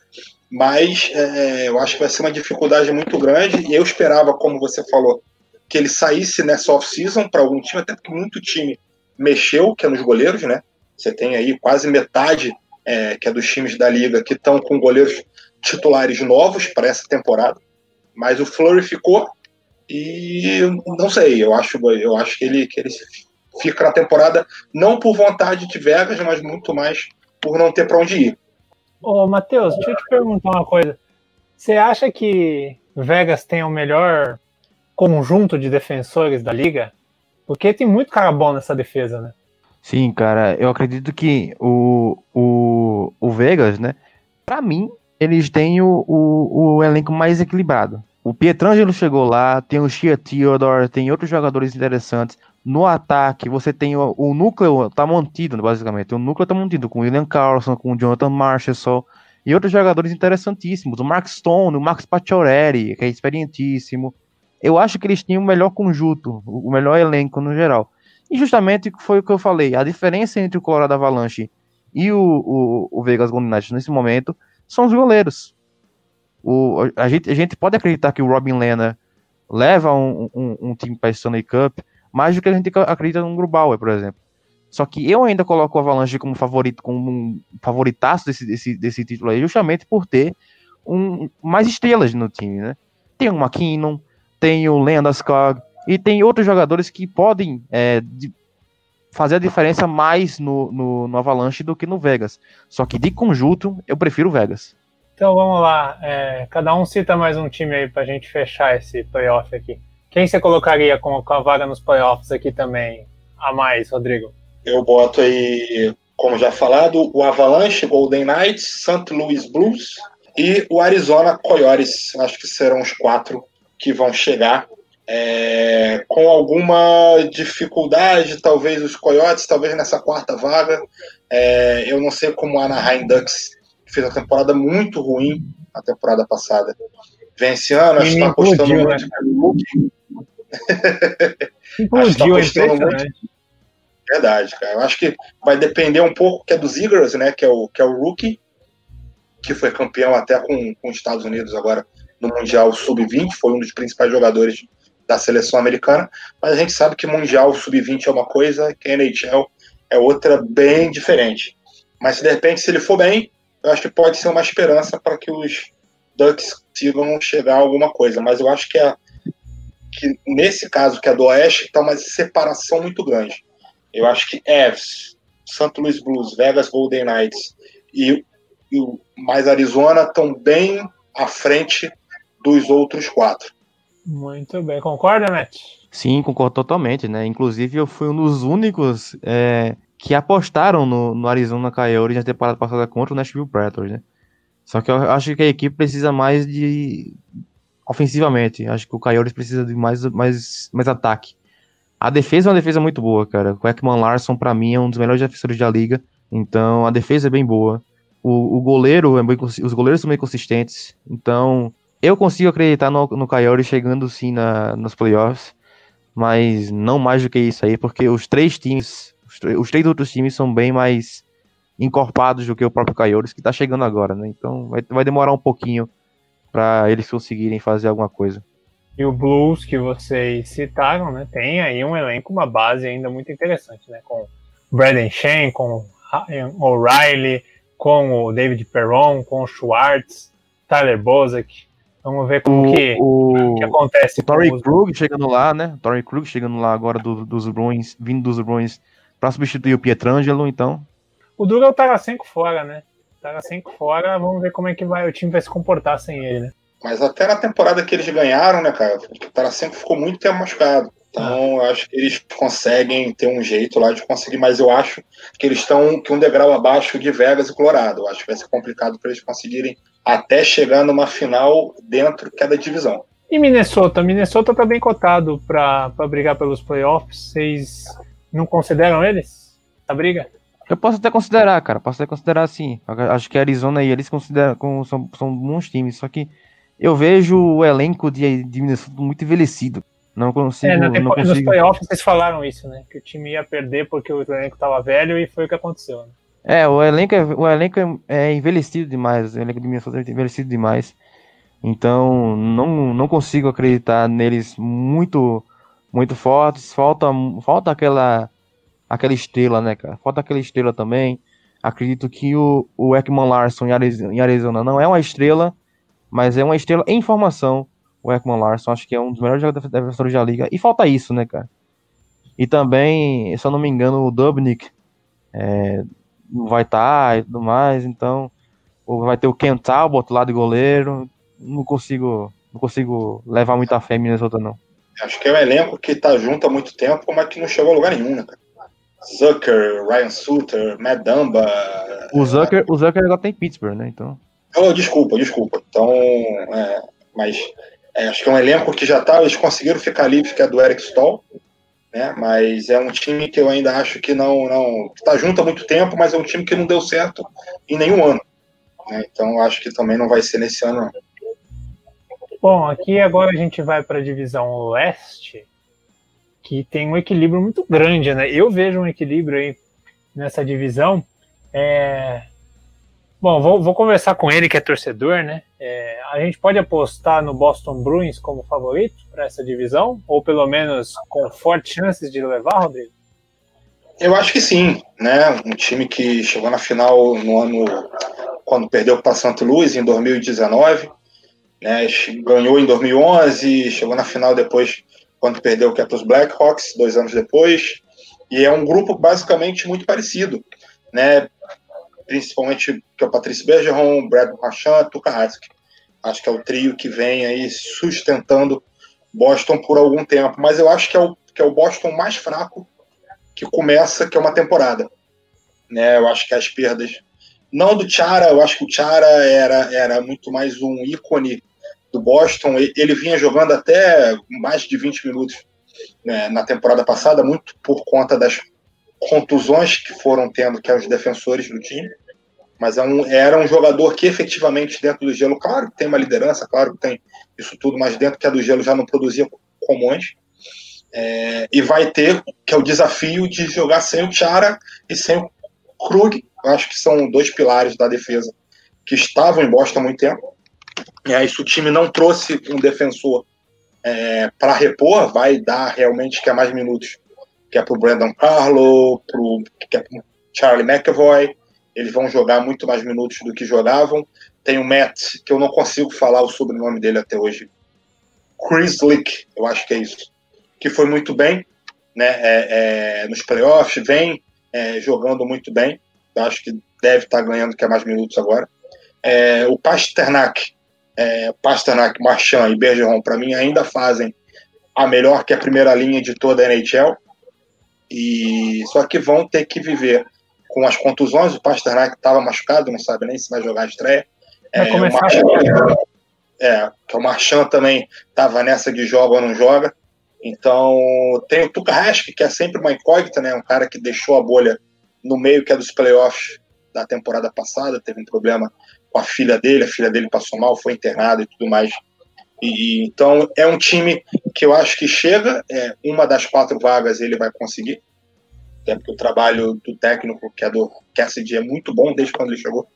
S4: Mas é, eu acho que vai ser uma dificuldade muito grande e eu esperava, como você falou, que ele saísse nessa off-season para algum time, até porque muito time mexeu, que é nos goleiros, né? Você tem aí quase metade é, que é dos times da liga que estão com goleiros titulares novos para essa temporada. Mas o Flurry ficou e não sei, eu acho, eu acho que ele, que ele fica na temporada não por vontade de Vegas, mas muito mais por não ter para onde ir.
S2: Ô, Matheus, deixa eu te perguntar uma coisa. Você acha que Vegas tem o melhor conjunto de defensores da liga? Porque tem muito cara bom nessa defesa, né?
S3: Sim, cara, eu acredito que o, o, o Vegas, né? Para mim, eles têm o, o, o elenco mais equilibrado. O Pietrangelo chegou lá, tem o Shia Theodore, tem outros jogadores interessantes. No ataque, você tem o, o núcleo, tá mantido, basicamente. O núcleo tá mantido com o William Carlson, com o Jonathan Marshall e outros jogadores interessantíssimos. O Mark Stone, o Max Pacioretty, que é experientíssimo. Eu acho que eles tinham o melhor conjunto, o melhor elenco no geral. E justamente foi o que eu falei, a diferença entre o Colorado Avalanche e o, o, o Vegas Golden Knights nesse momento são os goleiros. O, a, gente, a gente pode acreditar que o Robin Lehner leva um, um, um time para a Stanley Cup mais do que a gente acredita no Grubauer, por exemplo. Só que eu ainda coloco o Avalanche como favorito, como um favoritaço desse, desse, desse título aí, justamente por ter um, mais estrelas no time, né? Tem o McKinnon, tem o Landeskog, e tem outros jogadores que podem é, fazer a diferença mais no, no, no Avalanche do que no Vegas. Só que de conjunto, eu prefiro o Vegas.
S2: Então vamos lá, é, cada um cita mais um time aí pra gente fechar esse playoff aqui. Quem você colocaria com, com a vaga nos playoffs aqui também a mais, Rodrigo?
S4: Eu boto aí, como já falado, o Avalanche, Golden Knights, St. Louis Blues e o Arizona Coyotes. Acho que serão os quatro que vão chegar. É, com alguma dificuldade, talvez os Coyotes, talvez nessa quarta vaga. É, eu não sei como a Anaheim Ducks fez uma temporada muito ruim na temporada passada. Vem esse ano, acho que está apostando muito. Né? [laughs]
S2: Implodiu, acho que tá apostando muito.
S4: Verdade, cara. Eu acho que vai depender um pouco que é dos Eagles, né? Que é o, que é o rookie, que foi campeão até com, com os Estados Unidos agora no Mundial Sub-20, foi um dos principais jogadores da seleção americana, mas a gente sabe que Mundial Sub-20 é uma coisa, que a NHL é outra bem diferente. Mas de repente, se ele for bem, eu acho que pode ser uma esperança para que os Ducks consigam chegar a alguma coisa. Mas eu acho que, é, que nesse caso, que é do Oeste, está uma separação muito grande. Eu acho que Evs, St. Louis Blues, Vegas Golden Knights e, e mais Arizona estão bem à frente dos outros quatro.
S2: Muito bem, concorda, Matt?
S3: Sim, concordo totalmente, né? Inclusive eu fui um dos únicos é, que apostaram no, no Arizona Coyotes na temporada passada contra o Nashville Predators, né? Só que eu acho que a equipe precisa mais de ofensivamente. Acho que o Coyotes precisa de mais, mais, mais ataque. A defesa é uma defesa muito boa, cara. O Ekman Larson, para mim, é um dos melhores defensores da liga. Então, a defesa é bem boa. O, o goleiro é bem, os goleiros são bem consistentes. Então, eu consigo acreditar no, no Coyotes chegando sim na, nos playoffs. Mas não mais do que isso aí, porque os três times, os, os três outros times são bem mais encorpados do que o próprio Coyotes, que tá chegando agora, né? Então, vai, vai demorar um pouquinho para eles conseguirem fazer alguma coisa.
S2: E o Blues que vocês citaram, né, tem aí um elenco, uma base ainda muito interessante, né, com Braden Shen, com O'Reilly, com o David Perron, com o Schwartz, Tyler Bozak. Vamos ver como o, que, o, que acontece.
S3: O Torrey Krug chegando lá, né? Torrey Krug chegando lá agora do, dos Bruins, vindo dos Bruins para substituir o Pietrangelo, então.
S2: O Duga é o Tarasenko fora, né? Tarasenko fora, vamos ver como é que vai, o time vai se comportar sem ele, né?
S4: Mas até na temporada que eles ganharam, né, cara? O Tarasenko ficou muito tempo machucado. Então, eu acho que eles conseguem ter um jeito lá de conseguir, mas eu acho que eles estão que um degrau abaixo de Vegas e Colorado. Eu acho que vai ser complicado para eles conseguirem até chegar numa final dentro de cada divisão.
S2: E Minnesota? Minnesota tá bem cotado para brigar pelos playoffs. Vocês não consideram eles? A briga?
S3: Eu posso até considerar, cara. Posso até considerar sim. Acho que a Arizona e eles consideram são, são bons times. Só que eu vejo o elenco de, de Minnesota muito envelhecido. Não consigo, é,
S2: não
S3: consigo.
S2: Nos playoffs vocês falaram isso, né? Que o time ia perder porque o elenco tava velho e foi o que aconteceu. Né?
S3: É, o elenco, é, o elenco é, é envelhecido demais. O elenco de Minnesota é envelhecido demais. Então, não, não consigo acreditar neles muito muito fortes. Falta, falta aquela aquela estrela, né, cara? Falta aquela estrela também. Acredito que o, o Ekman Larson em Arizona não é uma estrela, mas é uma estrela em formação, o Ekman Larson. Acho que é um dos melhores defensores da liga. E falta isso, né, cara? E também, se eu não me engano, o Dubnik é, vai estar tá e tudo mais. Então, vai ter o Ken Talbot lá de goleiro. Não consigo, não consigo levar muita fé em Minnesota, não.
S4: Acho que é um elenco que tá junto há muito tempo, mas que não chegou a lugar nenhum, né, cara? Zucker, Ryan Suter, Matt Dumba.
S3: O Zucker, o Zucker agora tem Pittsburgh, né? Então.
S4: Oh, desculpa, desculpa. Então, é, mas é, acho que é um elenco que já tá, eles conseguiram ficar livres, que é do Eric Stoll, né? Mas é um time que eu ainda acho que não, não tá junto há muito tempo, mas é um time que não deu certo em nenhum ano. Né? Então, acho que também não vai ser nesse ano. Não.
S2: Bom, aqui agora a gente vai para a divisão leste, que tem um equilíbrio muito grande, né? Eu vejo um equilíbrio aí nessa divisão. É, Bom, vou, vou, conversar com ele, que é torcedor, né? É, a gente pode apostar no Boston Bruins como favorito para essa divisão? Ou pelo menos com fortes chances de levar, Rodrigo?
S4: Eu acho que sim, né? Um time que chegou na final no ano quando perdeu para Santo Luís em 2019, né? Ganhou em 2011, chegou na final depois quando perdeu que é para os Blackhawks dois anos depois. E é um grupo basicamente muito parecido, né? principalmente que é o Patrício Bergeron, Brad Marchand, Tuka Hatzke. Acho que é o trio que vem aí sustentando Boston por algum tempo, mas eu acho que é o, que é o Boston mais fraco que começa, que é uma temporada. Né, eu acho que as perdas, não do Chara, eu acho que o Chara era, era muito mais um ícone do Boston, ele vinha jogando até mais de 20 minutos né, na temporada passada, muito por conta das contusões que foram tendo, que eram os defensores do time, mas é um, era um jogador que efetivamente dentro do gelo, claro que tem uma liderança, claro que tem isso tudo, mas dentro que a do gelo já não produzia como antes. É, e vai ter, que é o desafio de jogar sem o Chara e sem o Krug, acho que são dois pilares da defesa que estavam em Boston há muito tempo. É, isso o time não trouxe um defensor é, para repor, vai dar realmente que é mais minutos, que é para o Brandon Carlo, pro, que é pro Charlie McAvoy, eles vão jogar muito mais minutos do que jogavam. Tem o Matt, que eu não consigo falar o sobrenome dele até hoje. Chris Lick, eu acho que é isso. Que foi muito bem né, é, é, nos playoffs, vem é, jogando muito bem. Eu acho que deve estar ganhando que é mais minutos agora. É, o Pasternak, é, Pasternak, Marchand e Bergeron, para mim, ainda fazem a melhor que a primeira linha de toda a NHL. E só que vão ter que viver com as contusões. O Pasternak estava machucado, não sabe nem se vai jogar a estreia.
S2: Vai é, começar o Marchand,
S4: é, que o Marchand também estava nessa de joga ou não joga. Então, tem o Tuka Rask, que é sempre uma incógnita, né? Um cara que deixou a bolha no meio que é dos playoffs da temporada passada, teve um problema com a filha dele, a filha dele passou mal, foi internada e tudo mais. E, então, é um time que eu acho que chega, é, uma das quatro vagas ele vai conseguir, até porque o trabalho do técnico, que é do Cassidy, é muito bom desde quando ele chegou.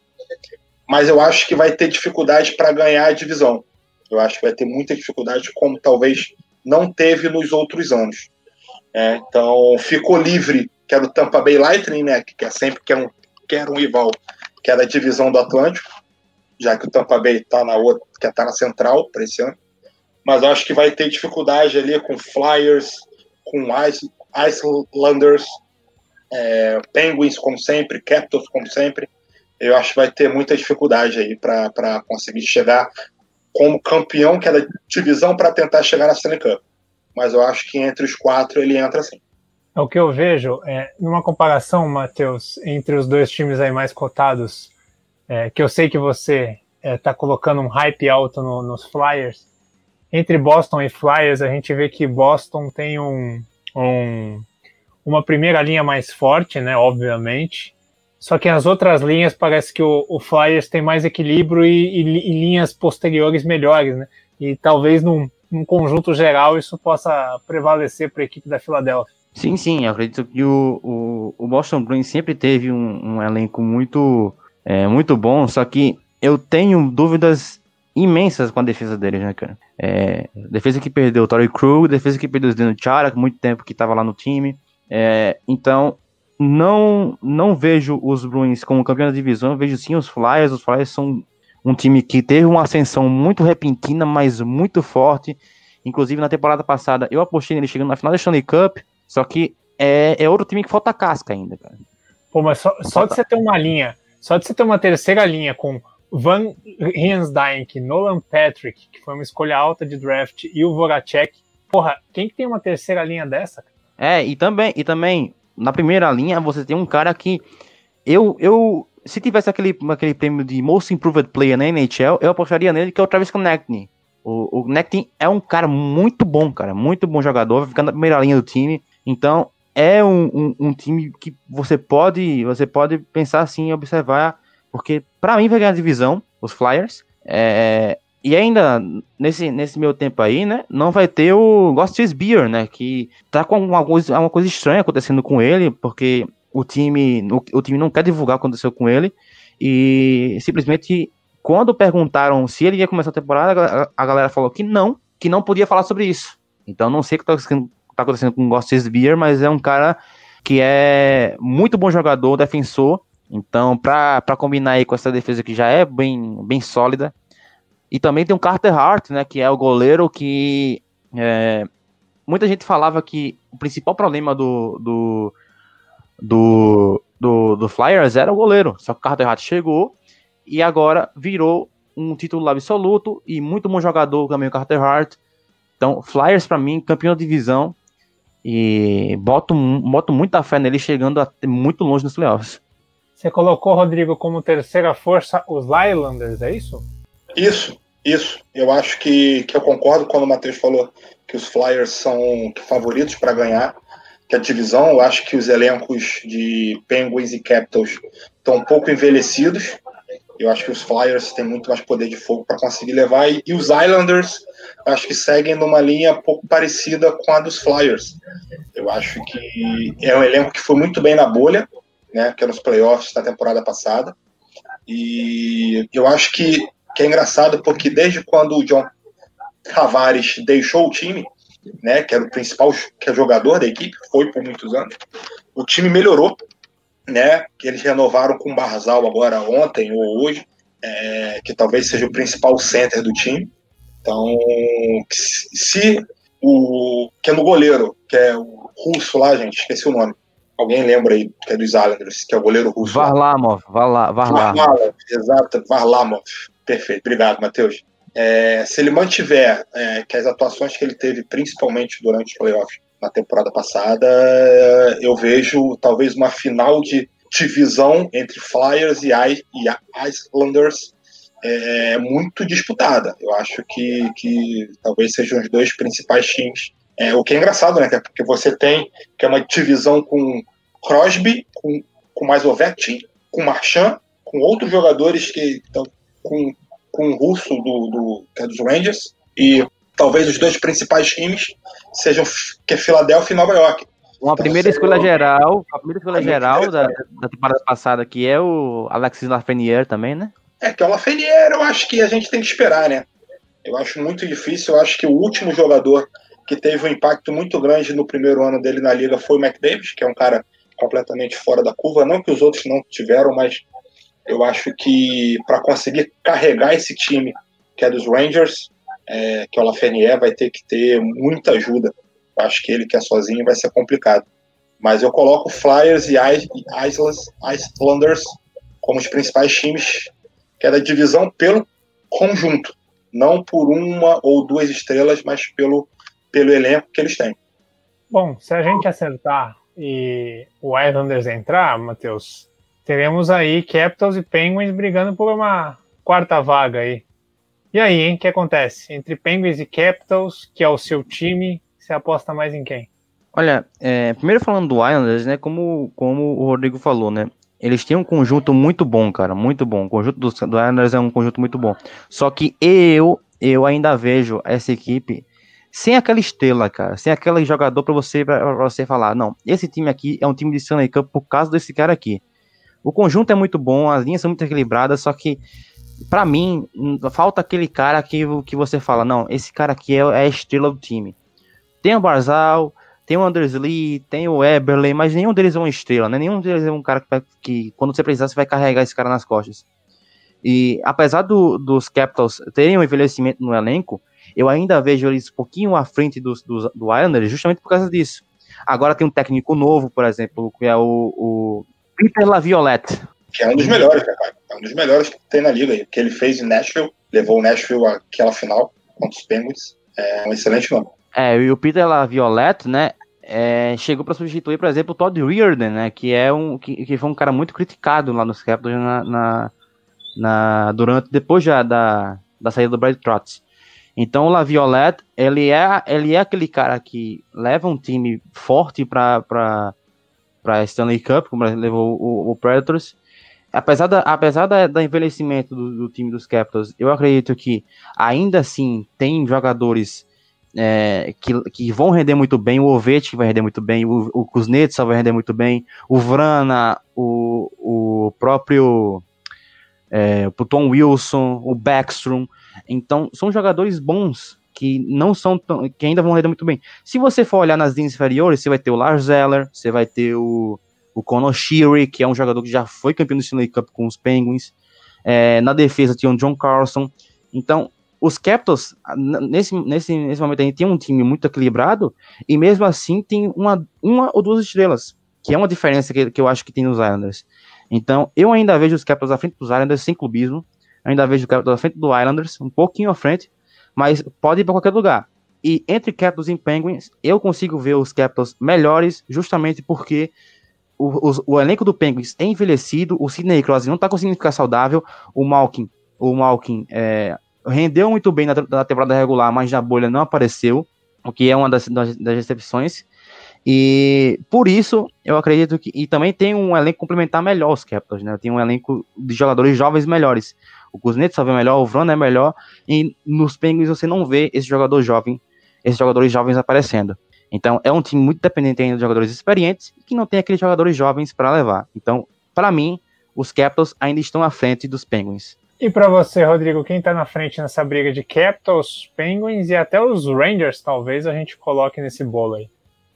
S4: Mas eu acho que vai ter dificuldade para ganhar a divisão. Eu acho que vai ter muita dificuldade, como talvez não teve nos outros anos. É, então, ficou livre, que era o Tampa Bay Lightning, né, que é sempre que, é um, que era um rival, que era a divisão do Atlântico, já que o Tampa Bay está na outra, que está na central para esse ano. Mas eu acho que vai ter dificuldade ali com Flyers, com Ice, Icelanders, é, Penguins, como sempre, Capitals, como sempre. Eu acho que vai ter muita dificuldade aí para conseguir chegar como campeão, que é da divisão, para tentar chegar na Stanley Cup. Mas eu acho que entre os quatro ele entra sim.
S2: É o que eu vejo, é, numa comparação, Matheus, entre os dois times aí mais cotados, é, que eu sei que você está é, colocando um hype alto no, nos Flyers. Entre Boston e Flyers, a gente vê que Boston tem um, um, uma primeira linha mais forte, né? Obviamente. Só que as outras linhas parece que o, o Flyers tem mais equilíbrio e, e, e, linhas posteriores melhores, né? E talvez num, num conjunto geral isso possa prevalecer para a equipe da Filadélfia.
S3: Sim, sim, eu acredito que o, o, o Boston Bruins sempre teve um, um elenco muito, é, muito bom, só que eu tenho dúvidas imensas com a defesa deles, né, cara? É, defesa que perdeu o Torrey Krug, defesa que perdeu o Zdeno Chara, muito tempo que estava lá no time. É, então, não não vejo os Bruins como campeão da divisão, vejo sim os Flyers. Os Flyers são um time que teve uma ascensão muito repentina, mas muito forte. Inclusive, na temporada passada, eu apostei nele chegando na final da Stanley Cup, só que é, é outro time que falta casca ainda, cara.
S2: Pô, mas só, só de você ter uma linha, só de você ter uma terceira linha com Van Riensdijk, Nolan Patrick, que foi uma escolha alta de draft, e o Voracek, porra, quem que tem uma terceira linha dessa?
S3: É, e também, e também na primeira linha você tem um cara que eu, eu se tivesse aquele, aquele prêmio de Most Improved Player na NHL, eu apostaria nele, que é o Travis Konechny. O, o é um cara muito bom, cara, muito bom jogador, vai ficar na primeira linha do time. Então, é um, um, um, time que você pode, você pode pensar assim, observar, porque para mim vai ganhar a divisão, os Flyers. É, e ainda, nesse, nesse meu tempo aí, né, não vai ter o Ghost Beer, né, que tá com uma coisa, uma coisa estranha acontecendo com ele, porque o time, o, o time não quer divulgar o que aconteceu com ele, e simplesmente, quando perguntaram se ele ia começar a temporada, a, a galera falou que não, que não podia falar sobre isso. Então, não sei o que tá, tá acontecendo com o Ghost Beer, mas é um cara que é muito bom jogador, defensor, então, para combinar aí com essa defesa que já é bem, bem sólida, e também tem o Carter Hart, né, que é o goleiro que é, muita gente falava que o principal problema do, do, do, do, do Flyers era o goleiro. Só que o Carter Hart chegou e agora virou um título absoluto e muito bom jogador também o Carter Hart. Então, Flyers para mim, campeão da divisão e boto, boto muita fé nele chegando até muito longe nos playoffs.
S2: Você colocou, Rodrigo, como terceira força os Islanders, é isso?
S4: Isso, isso. Eu acho que, que eu concordo quando o Matheus falou que os Flyers são favoritos para ganhar, que a divisão, eu acho que os elencos de Penguins e Capitals estão um pouco envelhecidos. Eu acho que os Flyers têm muito mais poder de fogo para conseguir levar. E, e os Islanders, acho que seguem numa linha pouco parecida com a dos Flyers. Eu acho que é um elenco que foi muito bem na bolha, né, que é nos playoffs da temporada passada. E eu acho que que é engraçado porque desde quando o John Tavares deixou o time, né, que era o principal que é jogador da equipe, foi por muitos anos, o time melhorou, né, que eles renovaram com o Barzal agora ontem ou hoje, é, que talvez seja o principal center do time. Então, se o que é no goleiro, que é o russo lá, gente, esqueci o nome. Alguém lembra aí, que é dos Islanders, que é o goleiro russo.
S3: Varlamov, Varlamov. Varlamov,
S4: exato, Varlamov. Perfeito, obrigado, Matheus. É, se ele mantiver é, que as atuações que ele teve, principalmente durante os playoffs na temporada passada, eu vejo talvez uma final de divisão entre Flyers e, I, e Islanders é, é, muito disputada. Eu acho que, que talvez sejam os dois principais times. É, o que é engraçado, né? Porque você tem que é uma divisão com Crosby, com, com mais Ovechkin, com Marchand, com outros jogadores que estão com, com o russo do, do, é dos Rangers, e talvez os dois principais times sejam que é Filadélfia e Nova York.
S3: Uma então, primeira escolha geral, a primeira escolha geral da, da temporada passada, que é o Alexis Lafreniere também, né?
S4: É, que o Lafreniere eu acho que a gente tem que esperar, né? Eu acho muito difícil, eu acho que o último jogador que teve um impacto muito grande no primeiro ano dele na liga foi o McDavid, que é um cara completamente fora da curva, não que os outros não tiveram, mas eu acho que para conseguir carregar esse time que é dos Rangers, é, que é o Lafreniere, vai ter que ter muita ajuda acho que ele que é sozinho vai ser complicado. Mas eu coloco Flyers e Islanders como os principais times que é da divisão pelo conjunto, não por uma ou duas estrelas, mas pelo, pelo elenco que eles têm.
S2: Bom, se a gente acertar e o Islanders entrar, Matheus, teremos aí Capitals e Penguins brigando por uma quarta vaga aí. E aí, hein, o que acontece? Entre Penguins e Capitals, que é o seu time, você aposta mais em quem?
S3: Olha, é, primeiro falando do Islanders, né? Como, como o Rodrigo falou, né? Eles têm um conjunto muito bom, cara, muito bom. O conjunto do, do Islanders é um conjunto muito bom. Só que eu, eu ainda vejo essa equipe sem aquela estrela, cara, sem aquele jogador para você para você falar, não, esse time aqui é um time de Stanley Cup por causa desse cara aqui. O conjunto é muito bom, as linhas são muito equilibradas, só que para mim falta aquele cara que, que você fala, não, esse cara aqui é, é a estrela do time. Tem o Barzal, tem o Anders Lee, tem o Eberle, mas nenhum deles é uma estrela, né? Nenhum deles é um cara que, que quando você precisar, você vai carregar esse cara nas costas. E apesar do, dos Capitals terem um envelhecimento no elenco, eu ainda vejo eles um pouquinho à frente dos, dos, do Islanders, justamente por causa disso. Agora tem um técnico novo, por exemplo, que é o, o Peter Laviolette.
S4: Que é um dos melhores, né, cara? É um dos melhores que tem na liga. que ele fez em Nashville, levou o Nashville àquela final contra os Penguins. É um excelente nome.
S3: É, e o Peter Laviolette, né, é, chegou para substituir, por exemplo, o Todd Reardon, né, que é um que, que foi um cara muito criticado lá nos Capitals na, na, na, durante depois já da, da saída do Brad Trotz. Então o Laviolette, ele é ele é aquele cara que leva um time forte para para Stanley Cup, como levou o, o Predators. Apesar da apesar da, da envelhecimento do, do time dos Capitals, eu acredito que ainda assim tem jogadores é, que, que, vão render muito bem, o Ovete vai render muito bem, o, o Kuznetsov vai render muito bem, o Vrana, o, o próprio é, o Tom Wilson, o Backstrom. Então, são jogadores bons que não são tão, que ainda vão render muito bem. Se você for olhar nas linhas inferiores, você vai ter o Lars Zeller, você vai ter o, o que é um jogador que já foi campeão do Stanley Cup com os Penguins. É, na defesa tinha o John Carlson. Então, os Capitals, nesse, nesse, nesse momento, a gente tem um time muito equilibrado, e mesmo assim tem uma, uma ou duas estrelas, que é uma diferença que, que eu acho que tem nos Islanders. Então, eu ainda vejo os Capitals à frente dos Islanders sem clubismo, ainda vejo os Capitals à frente do Islanders, um pouquinho à frente, mas pode ir para qualquer lugar. E entre Capitals e Penguins, eu consigo ver os Capitals melhores, justamente porque o, o, o elenco do Penguins é envelhecido, o Sidney Crosby não está conseguindo ficar saudável, o Malkin, o Malkin é, rendeu muito bem na, na, temporada regular, mas na bolha não apareceu, o que é uma das, das, das recepções. E por isso, eu acredito que. E também tem um elenco complementar melhor os Capitals, né? Tem um elenco de jogadores jovens melhores. O Kuznetsov é melhor, o Vrana é melhor. E nos Penguins você não vê esse jogador jovem, esses jogadores jovens aparecendo. Então é um time muito dependente ainda de jogadores experientes que não tem aqueles jogadores jovens para levar. Então, para mim, os Capitals ainda estão à frente dos Penguins.
S2: E para você, Rodrigo, quem está na frente nessa briga de Capitals, Penguins e até os Rangers, talvez a gente coloque nesse bolo aí?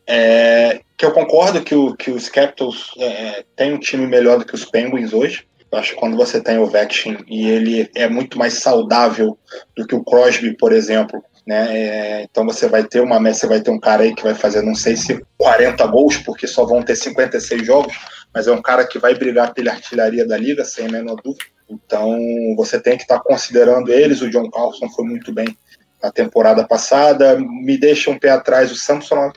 S4: É, que eu concordo que, o, que os Capitals é, têm um time melhor do que os Penguins hoje. Eu acho que quando você tem o Vexin e ele é muito mais saudável do que o Crosby, por exemplo, né? É, então você vai ter uma você vai ter um cara aí que vai fazer, não sei se 40 gols, porque só vão ter 56 jogos, mas é um cara que vai brigar pela artilharia da liga, sem a menor dúvida. Então você tem que estar considerando eles. O John Carlson foi muito bem na temporada passada. Me deixa um pé atrás o Samsonov,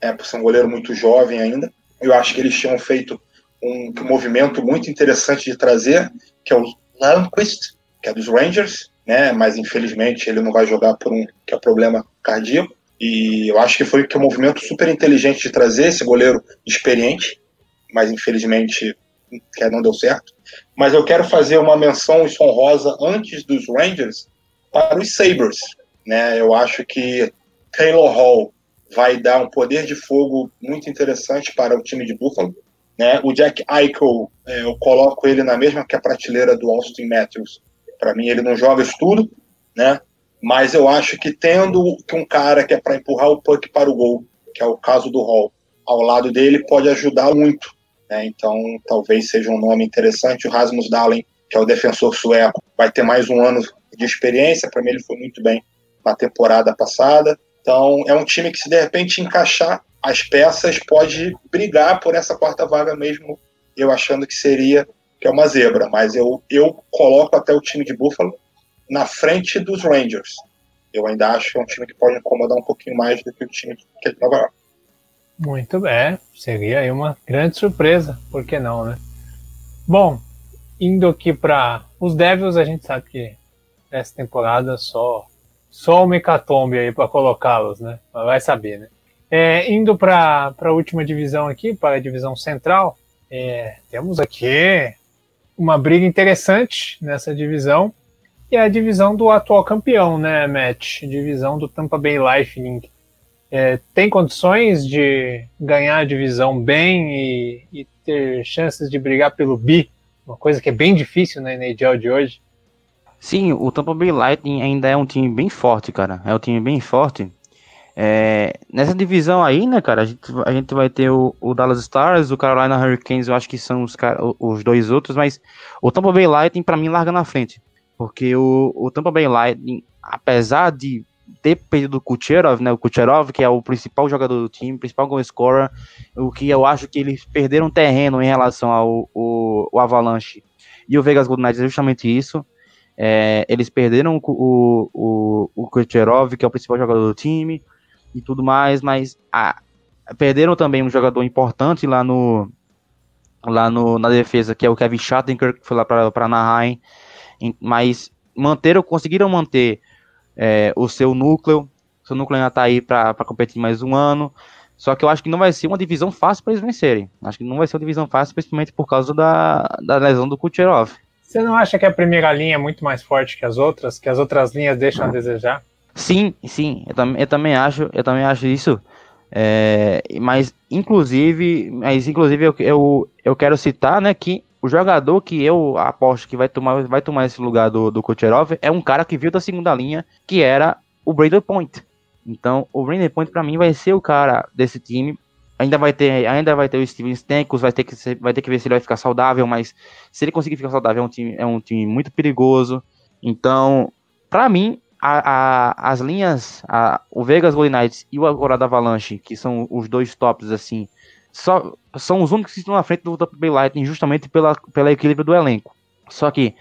S4: é, por ser um goleiro muito jovem ainda. Eu acho que eles tinham feito um, um movimento muito interessante de trazer, que é o Lundqvist, que é dos Rangers, né? Mas infelizmente ele não vai jogar por um que é problema cardíaco. E eu acho que foi que um movimento super inteligente de trazer esse goleiro experiente, mas infelizmente que não deu certo. Mas eu quero fazer uma menção honrosa antes dos Rangers para os Sabres, né? Eu acho que Taylor Hall vai dar um poder de fogo muito interessante para o time de Buffalo. Né? O Jack Eichel, é, eu coloco ele na mesma que a prateleira do Austin Matthews. Para mim, ele não joga isso tudo, né? mas eu acho que tendo um cara que é para empurrar o puck para o gol, que é o caso do Hall, ao lado dele, pode ajudar muito. Né? Então, talvez seja um nome interessante. O Rasmus Dahlin, que é o defensor sueco, vai ter mais um ano de experiência. Para mim, ele foi muito bem na temporada passada. Então, é um time que, se de repente encaixar as peças, pode brigar por essa quarta vaga mesmo, eu achando que seria que é uma zebra. Mas eu, eu coloco até o time de Buffalo na frente dos Rangers. Eu ainda acho que é um time que pode incomodar um pouquinho mais do que o time que é de Nova York.
S2: Muito bem, seria aí uma grande surpresa, por que não, né? Bom, indo aqui para os Devils, a gente sabe que essa temporada só só o Mecatombe aí para colocá-los, né? Vai saber, né? É, indo para a última divisão aqui, para a divisão central, é, temos aqui uma briga interessante nessa divisão, e é a divisão do atual campeão, né, Matt? Divisão do Tampa Bay Lightning. É, tem condições de ganhar a divisão bem e, e, ter chances de brigar pelo bi, uma coisa que é bem difícil na NHL de hoje.
S3: Sim, o Tampa Bay Lightning ainda é um time bem forte, cara. É um time bem forte. É, nessa divisão aí, né, cara, a gente, a gente vai ter o, o, Dallas Stars, o Carolina Hurricanes, eu acho que são os, os dois outros, mas o Tampa Bay Lightning, para mim, larga na frente. Porque o, o Tampa Bay Lightning, apesar de ter perdido o Kucherov, né, o Kucherov, que é o principal jogador do time, principal goal scorer, o que eu acho que eles perderam terreno em relação ao o, o Avalanche e o Vegas Golden Knights é justamente isso. É, eles perderam o, o, o Kucherov, que é o principal jogador do time, e tudo mais, mas ah, perderam também um jogador importante lá no lá no, na defesa, que é o Kevin Shattenkirk, que foi lá para Anaheim, mas manteram, conseguiram manter é, o seu núcleo, o seu núcleo ainda está aí para competir mais um ano, só que eu acho que não vai ser uma divisão fácil para eles vencerem. Acho que não vai ser uma divisão fácil, principalmente por causa da, da lesão do Kucherov.
S2: Você não acha que a primeira linha é muito mais forte que as outras? Que as outras linhas deixam a desejar?
S3: Sim, sim, eu, tam eu também acho, eu também acho isso. É, mas inclusive, mas inclusive eu, eu, eu quero citar, né, que o jogador que eu aposto que vai tomar, vai tomar esse lugar do, do Kucherov é um cara que viu da segunda linha, que era o Brandon Point. Então, o Brandon Point para mim vai ser o cara desse time Ainda vai ter, ainda vai ter o Steven Stamkos, vai ter que vai ter que ver se ele vai ficar saudável, mas se ele conseguir ficar saudável, é um time, é um time muito perigoso. Então, para mim, a, a, as linhas, a, o Vegas Golden Knights e o Colorado Avalanche, que são os dois tops assim, só são os únicos que estão na frente do Tampa Bay Lightning justamente pela, pela equilíbrio do elenco. Só que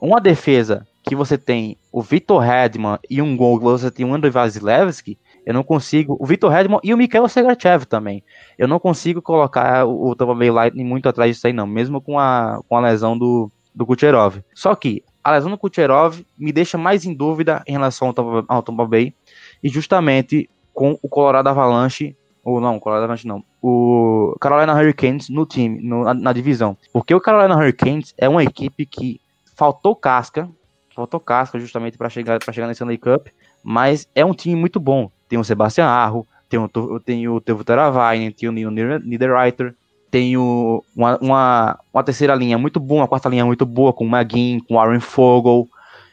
S3: uma defesa que você tem o Vitor Hedman e um gol que você tem o Andrei Vasilevski, eu não consigo. O Vitor Redmond e o Mikhail Sergachev também. Eu não consigo colocar o, o Tampa Bay Lightning muito atrás disso aí, não. Mesmo com a, com a lesão do, do Kucherov. Só que a lesão do Kucherov me deixa mais em dúvida em relação ao Tampa, ao Tampa Bay. E justamente com o Colorado Avalanche. Ou não, Colorado Avalanche não. O Carolina Hurricanes no time, no, na, na divisão. Porque o Carolina Hurricanes é uma equipe que faltou casca. Faltou casca justamente para chegar, chegar nesse Stanley Cup. Mas é um time muito bom tem o Sebastian Arro, tem o, tem o Tevo Teravainen, tem o Neil Niederreiter, tem uma, uma, uma, terceira linha muito boa, uma quarta linha muito boa, com o Magin, com o Aaron Fogel.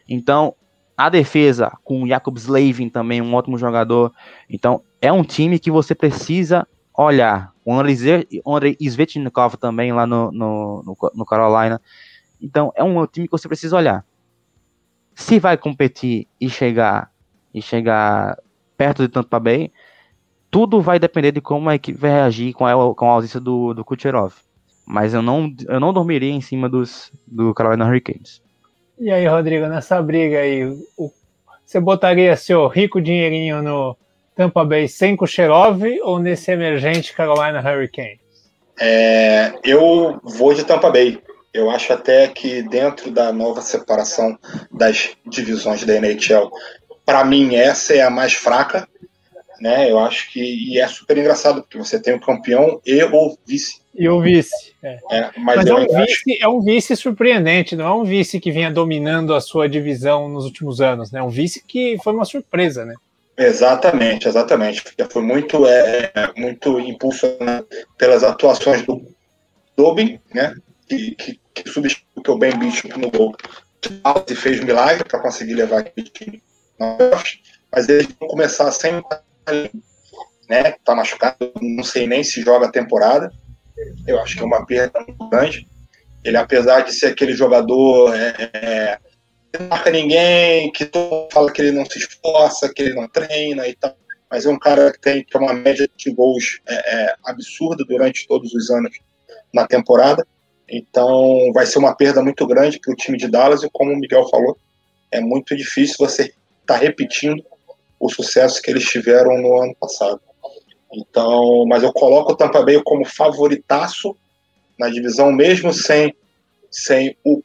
S3: Então, a defesa com o Jacob Slavin também, um ótimo jogador. Então, é um time que você precisa olhar. O Andrei Svetnikov também lá no, no, no, no Carolina. Então, é um time que você precisa olhar. Se vai competir e chegar e chegar perto de Tampa Bay, tudo vai depender de como a equipe vai reagir com a, com a ausência do, do Kucherov. Mas eu não, eu não dormiria em cima dos, do Carolina Hurricanes.
S2: E aí, Rodrigo, nessa briga aí, o, você botaria seu rico dinheirinho no Tampa Bay sem Kucherov ou nesse emergente Carolina Hurricanes?
S4: É, eu vou de Tampa Bay. Eu acho até que dentro da nova separação das divisões da NHL, para mim essa é a mais fraca, né? Eu acho que e é super engraçado porque você tem o campeão e o vice.
S2: E o vice. É. É, mas, mas é, um vice, é um vice surpreendente, não é um vice que vinha dominando a sua divisão nos últimos anos, né? É um vice que foi uma surpresa, né?
S4: Exatamente, exatamente. Foi muito, é, muito impulsionado pelas atuações do Dobin, né? Que, que, que substituiu o Ben Bishop no gol e fez milagre para conseguir levar aquele time mas eles vão começar sem né? Tá machucado, não sei nem se joga a temporada. Eu acho que é uma perda muito grande. Ele, apesar de ser aquele jogador é, é, que não marca ninguém, que fala que ele não se esforça, que ele não treina e tal, mas é um cara que tem, é uma média de gols é, é, absurda durante todos os anos na temporada. Então vai ser uma perda muito grande para o time de Dallas e como o Miguel falou, é muito difícil você estar tá repetindo o sucesso que eles tiveram no ano passado. Então, mas eu coloco o Tampa Bay como favoritaço na divisão, mesmo sem, sem o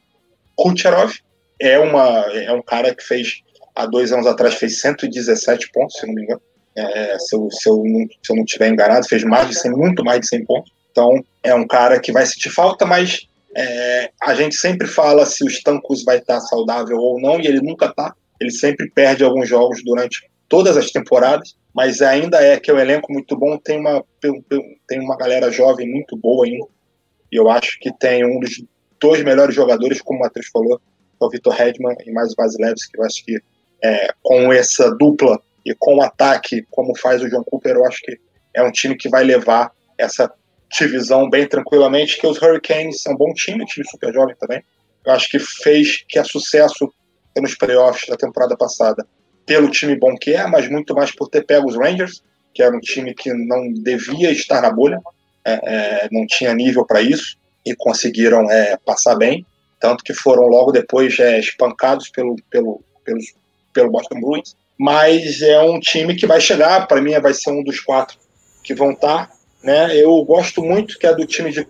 S4: Kucherov. É, uma, é um cara que fez, há dois anos atrás, fez 117 pontos, se não me engano. É, se, eu, se, eu se eu não tiver enganado, fez mais de 100, muito mais de 100 pontos. Então, é um cara que vai sentir falta, mas é, a gente sempre fala se o Stankus vai estar saudável ou não, e ele nunca está. Ele sempre perde alguns jogos durante todas as temporadas, mas ainda é que é um elenco muito bom, tem uma, tem uma galera jovem muito boa ainda, e eu acho que tem um dos dois melhores jogadores, como o Matheus falou, é o Vitor Redman e mais o Vasilevski, que eu acho que é, com essa dupla e com o ataque, como faz o John Cooper, eu acho que é um time que vai levar essa divisão bem tranquilamente, que os Hurricanes são um bom time, time super jovem também. Eu acho que fez que a sucesso nos playoffs da temporada passada pelo time bom que é, mas muito mais por ter pego os Rangers, que era um time que não devia estar na bolha, é, é, não tinha nível para isso, e conseguiram é, passar bem, tanto que foram logo depois é, espancados pelo, pelo, pelo Boston Bruins. Mas é um time que vai chegar, para mim vai ser um dos quatro que vão estar. Tá, né? Eu gosto muito que é do time de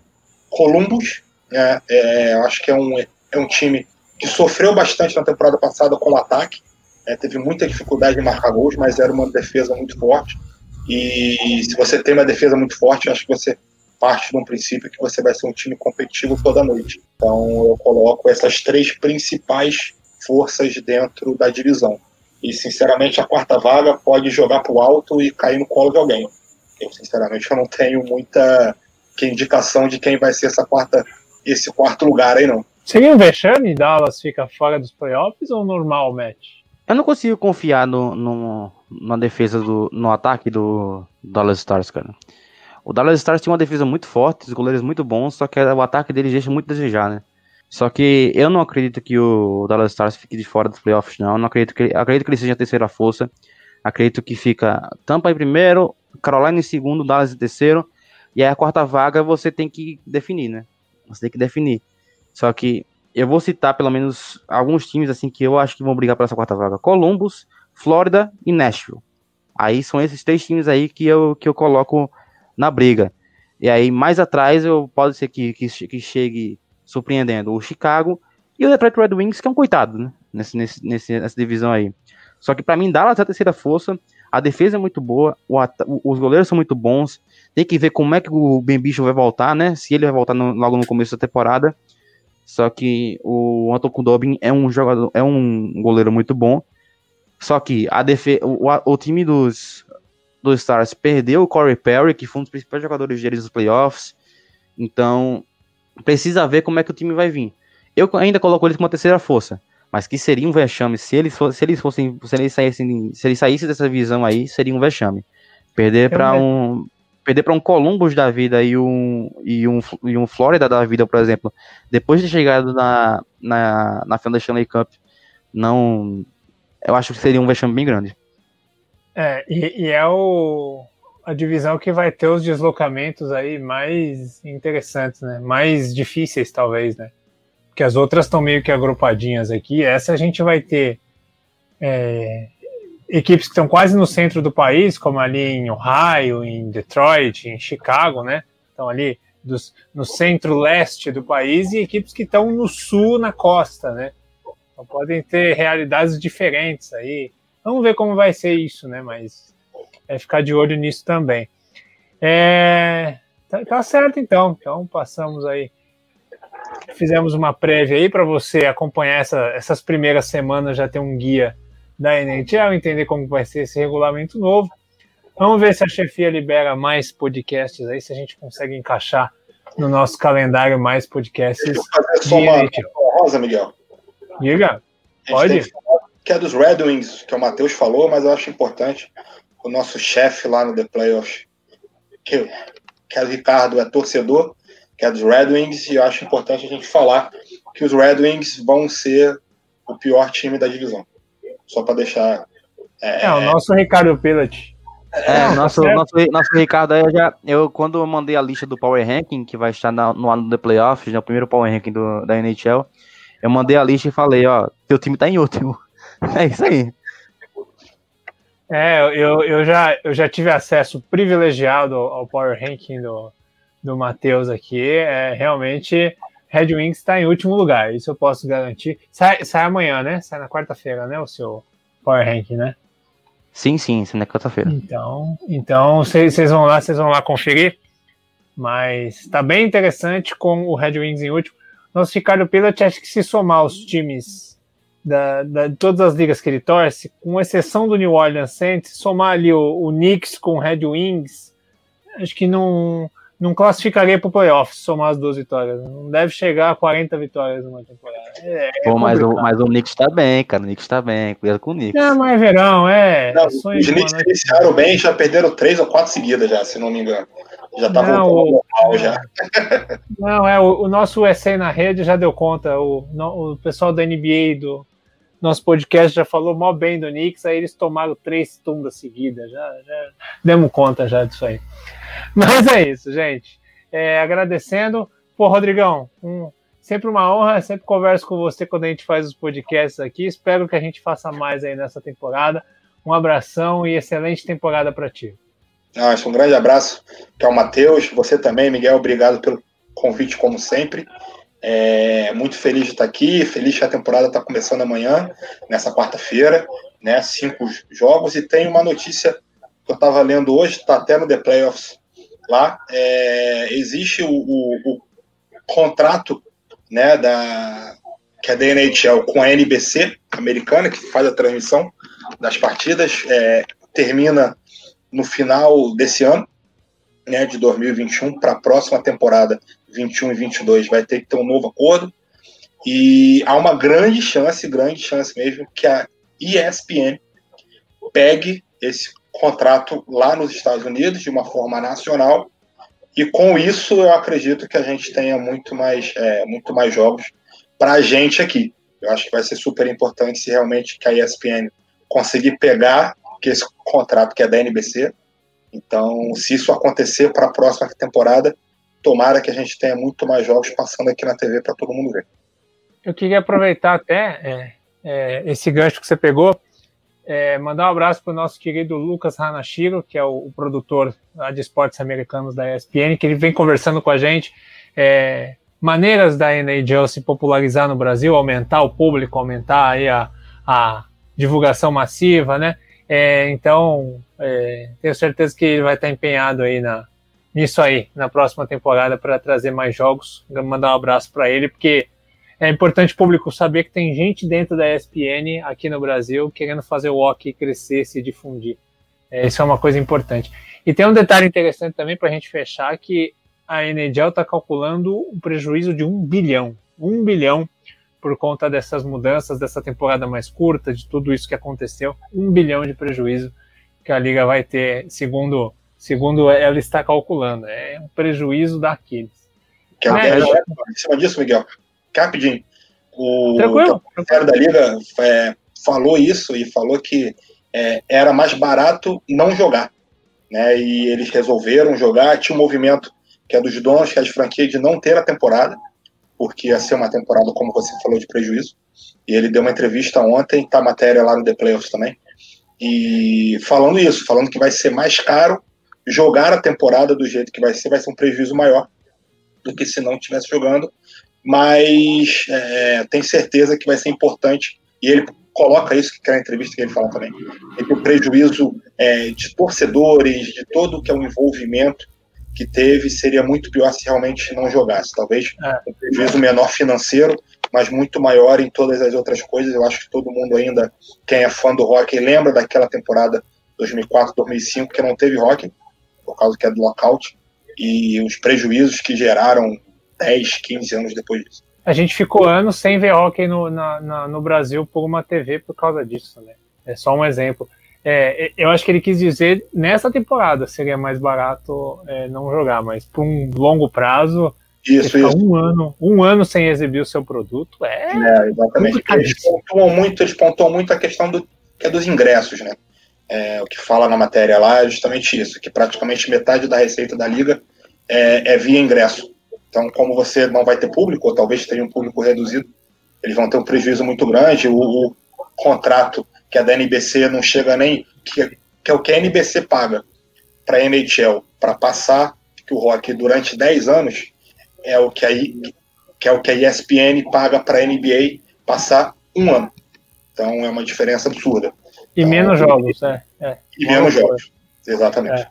S4: Columbus, né? É, acho que é um, é um time que sofreu bastante na temporada passada com o ataque, é, teve muita dificuldade em marcar gols, mas era uma defesa muito forte. E se você tem uma defesa muito forte, acho que você parte de um princípio que você vai ser um time competitivo toda noite. Então eu coloco essas três principais forças dentro da divisão. E sinceramente a quarta vaga pode jogar para o alto e cair no colo de alguém. Eu sinceramente eu não tenho muita indicação de quem vai ser essa quarta, esse quarto lugar aí não.
S2: Seria um vexame Dallas fica fora dos playoffs ou normal match?
S3: Eu não consigo confiar no, no, na defesa do. no ataque do Dallas Stars, cara. O Dallas Stars tinha uma defesa muito forte, os goleiros muito bons, só que o ataque deles deixa muito a desejar, né? Só que eu não acredito que o Dallas Stars fique de fora dos playoffs, não. Eu não acredito que, acredito que ele seja a terceira força. Acredito que fica Tampa em primeiro, Carolina em segundo, Dallas em terceiro. E aí a quarta vaga você tem que definir, né? Você tem que definir. Só que eu vou citar pelo menos alguns times assim que eu acho que vão brigar para essa quarta vaga: Columbus, Flórida e Nashville. Aí são esses três times aí que eu, que eu coloco na briga. E aí mais atrás eu pode ser que, que, que chegue surpreendendo o Chicago e o Detroit Red Wings, que é um coitado, né? Nesse, nesse, nessa divisão aí. Só que para mim, Dallas é a terceira força. A defesa é muito boa, os goleiros são muito bons. Tem que ver como é que o Ben Bicho vai voltar, né? Se ele vai voltar no, logo no começo da temporada. Só que o Anton Kudobin é um jogador, é um goleiro muito bom. Só que a defe o, o time dos, dos Stars perdeu o Corey Perry, que foi um dos principais jogadores deles nos playoffs. Então, precisa ver como é que o time vai vir. Eu ainda coloco eles como uma terceira força, mas que seria um vexame se eles, fossem, se eles fossem, se eles saíssem, se eles saíssem dessa visão aí, seria um vexame. Perder para um perder para um Columbus da vida e um, e um e um Florida da vida, por exemplo, depois de chegado na, na, na final da Stanley Cup, não eu acho que seria um vexame bem grande.
S2: É, e, e é o, a divisão que vai ter os deslocamentos aí mais interessantes, né? Mais difíceis, talvez, né? Porque as outras estão meio que agrupadinhas aqui. Essa a gente vai ter é, equipes que estão quase no centro do país, como ali em Ohio, em Detroit, em Chicago, né? Estão ali dos, no centro-leste do país e equipes que estão no sul, na costa, né? Então podem ter realidades diferentes aí. Vamos ver como vai ser isso, né? Mas é ficar de olho nisso também. É, tá, tá certo, então. Então passamos aí. Fizemos uma prévia aí para você acompanhar essa, essas primeiras semanas, já ter um guia da NHL, entender como vai ser esse regulamento novo. Vamos ver se a chefia libera mais podcasts aí, se a gente consegue encaixar no nosso calendário mais podcasts. Deixa
S4: eu fazer só uma rosa, Miguel.
S2: Diga. Pode
S4: que é dos Red Wings, que o Matheus falou, mas eu acho importante o nosso chefe lá no The Playoffs, que, que é o Ricardo, é torcedor, que é dos Red Wings, e eu acho importante a gente falar que os Red Wings vão ser o pior time da divisão. Só para deixar.
S2: É, é, o nosso Ricardo Pilot.
S3: É, nosso, tá nosso, nosso Ricardo, eu já, eu, quando eu mandei a lista do Power Ranking, que vai estar na, no ano do Playoffs, né, o primeiro Power Ranking do, da NHL, eu mandei a lista e falei, ó, teu time tá em último. [laughs] É isso aí.
S2: É, eu, eu, já, eu já tive acesso privilegiado ao Power Ranking do, do Matheus aqui. É, realmente, Red Wings está em último lugar, isso eu posso garantir. Sai, sai amanhã, né? Sai na quarta-feira, né? O seu Power Ranking, né?
S3: Sim, sim, sai na quarta-feira.
S2: Então, então vocês vão lá, vocês vão lá conferir. Mas está bem interessante com o Red Wings em último. Nosso Ricardo Pilot acho que se somar os times da, da, de todas as ligas que ele torce, com exceção do New Orleans Saints, somar ali o, o Knicks com o Red Wings, acho que não, não classificaria para o playoff somar as duas vitórias. Não deve chegar a 40 vitórias numa temporada.
S3: É, é Pô, mas, o, mas o Knicks está bem, cara. O Knicks está bem. Cuidado com o Knicks.
S2: É, mas é verão, é.
S4: Não, os Knicks iniciaram bem, já perderam três ou quatro seguidas já, se não me engano. Já tá não, voltando o, normal já.
S2: Não, é, o, o nosso USA na rede já deu conta. O, no, o pessoal da NBA do, nosso podcast já falou mal bem do Knicks, aí eles tomaram três tumbas seguidas, já, já demos conta já disso aí. [laughs] Mas é isso, gente. É, agradecendo. Pô, Rodrigão, um, sempre uma honra, sempre converso com você quando a gente faz os podcasts aqui. Espero que a gente faça mais aí nessa temporada. Um abração e excelente temporada para ti.
S4: Ah, um grande abraço, que é o Matheus, você também, Miguel, obrigado pelo convite, como sempre. É, muito feliz de estar aqui, feliz que a temporada está começando amanhã, nessa quarta-feira, né? Cinco jogos, e tem uma notícia que eu estava lendo hoje, está até no The Playoffs lá. É, existe o, o, o, contrato né, da, que é da NHL com a NBC americana, que faz a transmissão das partidas, é, termina no final desse ano, né, de 2021, para a próxima temporada 21 e 22 vai ter que ter um novo acordo. E há uma grande chance, grande chance mesmo, que a ESPN pegue esse contrato lá nos Estados Unidos de uma forma nacional. E com isso eu acredito que a gente tenha muito mais, é, muito mais jogos para a gente aqui. Eu acho que vai ser super importante se realmente que a ESPN conseguir pegar esse contrato que é da NBC. Então, se isso acontecer para a próxima temporada, tomara que a gente tenha muito mais jogos passando aqui na TV para todo mundo ver.
S2: Eu queria aproveitar até é, é, esse gancho que você pegou, é, mandar um abraço para o nosso querido Lucas Hanashiro, que é o, o, produtor de esportes americanos da ESPN, que ele vem conversando com a gente. É, maneiras da NHL se popularizar no Brasil, aumentar o público, aumentar aí a, a divulgação massiva, né? É, então, é, tenho certeza que ele vai estar empenhado aí na, nisso aí na próxima temporada para trazer mais jogos. Mandar um abraço para ele, porque é importante o público saber que tem gente dentro da ESPN aqui no Brasil querendo fazer o hockey crescer, se difundir. É, isso é uma coisa importante. E tem um detalhe interessante também para a gente fechar que a NHL está calculando um prejuízo de um bilhão. Um bilhão por conta dessas mudanças, dessa temporada mais curta, de tudo isso que aconteceu. Um bilhão de prejuízo que a liga vai ter, segundo, segundo ela está calculando. É um prejuízo daqueles.
S4: Quer né? em cima disso, Miguel? Rapidinho. O secretário da Liga é, falou isso e falou que é, era mais barato não jogar. Né? E eles resolveram jogar. Tinha um movimento que é dos donos, que é de franquia, de não ter a temporada, porque ia ser uma temporada, como você falou, de prejuízo. E ele deu uma entrevista ontem, tá a matéria lá no The Playoffs também, e falando isso, falando que vai ser mais caro jogar a temporada do jeito que vai ser, vai ser um prejuízo maior do que se não estivesse jogando, mas é, tem certeza que vai ser importante, e ele coloca isso, que é a entrevista que ele fala também, que o prejuízo é, de torcedores, de todo que é o envolvimento que teve, seria muito pior se realmente não jogasse. Talvez é. um prejuízo menor financeiro, mas muito maior em todas as outras coisas. Eu acho que todo mundo ainda, quem é fã do hockey, lembra daquela temporada 2004, 2005, que não teve hockey, por causa que é do lockout, e os prejuízos que geraram 10, 15 anos depois disso.
S2: A gente ficou anos sem ver hockey no, na, na, no Brasil por uma TV por causa disso, né? É só um exemplo. É, eu acho que ele quis dizer nessa temporada seria mais barato é, não jogar, mas por um longo prazo,
S4: isso, isso.
S2: um ano, um ano sem exibir o seu produto é.
S4: é exatamente. Eles pontuam muito, eles pontuam muito a questão do, que é dos ingressos, né? É, o que fala na matéria lá é justamente isso, que praticamente metade da receita da liga é, é via ingresso. Então, como você não vai ter público, ou talvez tenha um público reduzido, eles vão ter um prejuízo muito grande. O, o contrato que a da NBC não chega nem. que, que é o que a NBC paga para a NHL para passar que o rock durante 10 anos é o que, a, que é o que a ESPN paga para a NBA passar um ano. Então é uma diferença absurda.
S2: E
S4: então,
S2: menos jogos, né? É.
S4: E menos loucura. jogos, exatamente.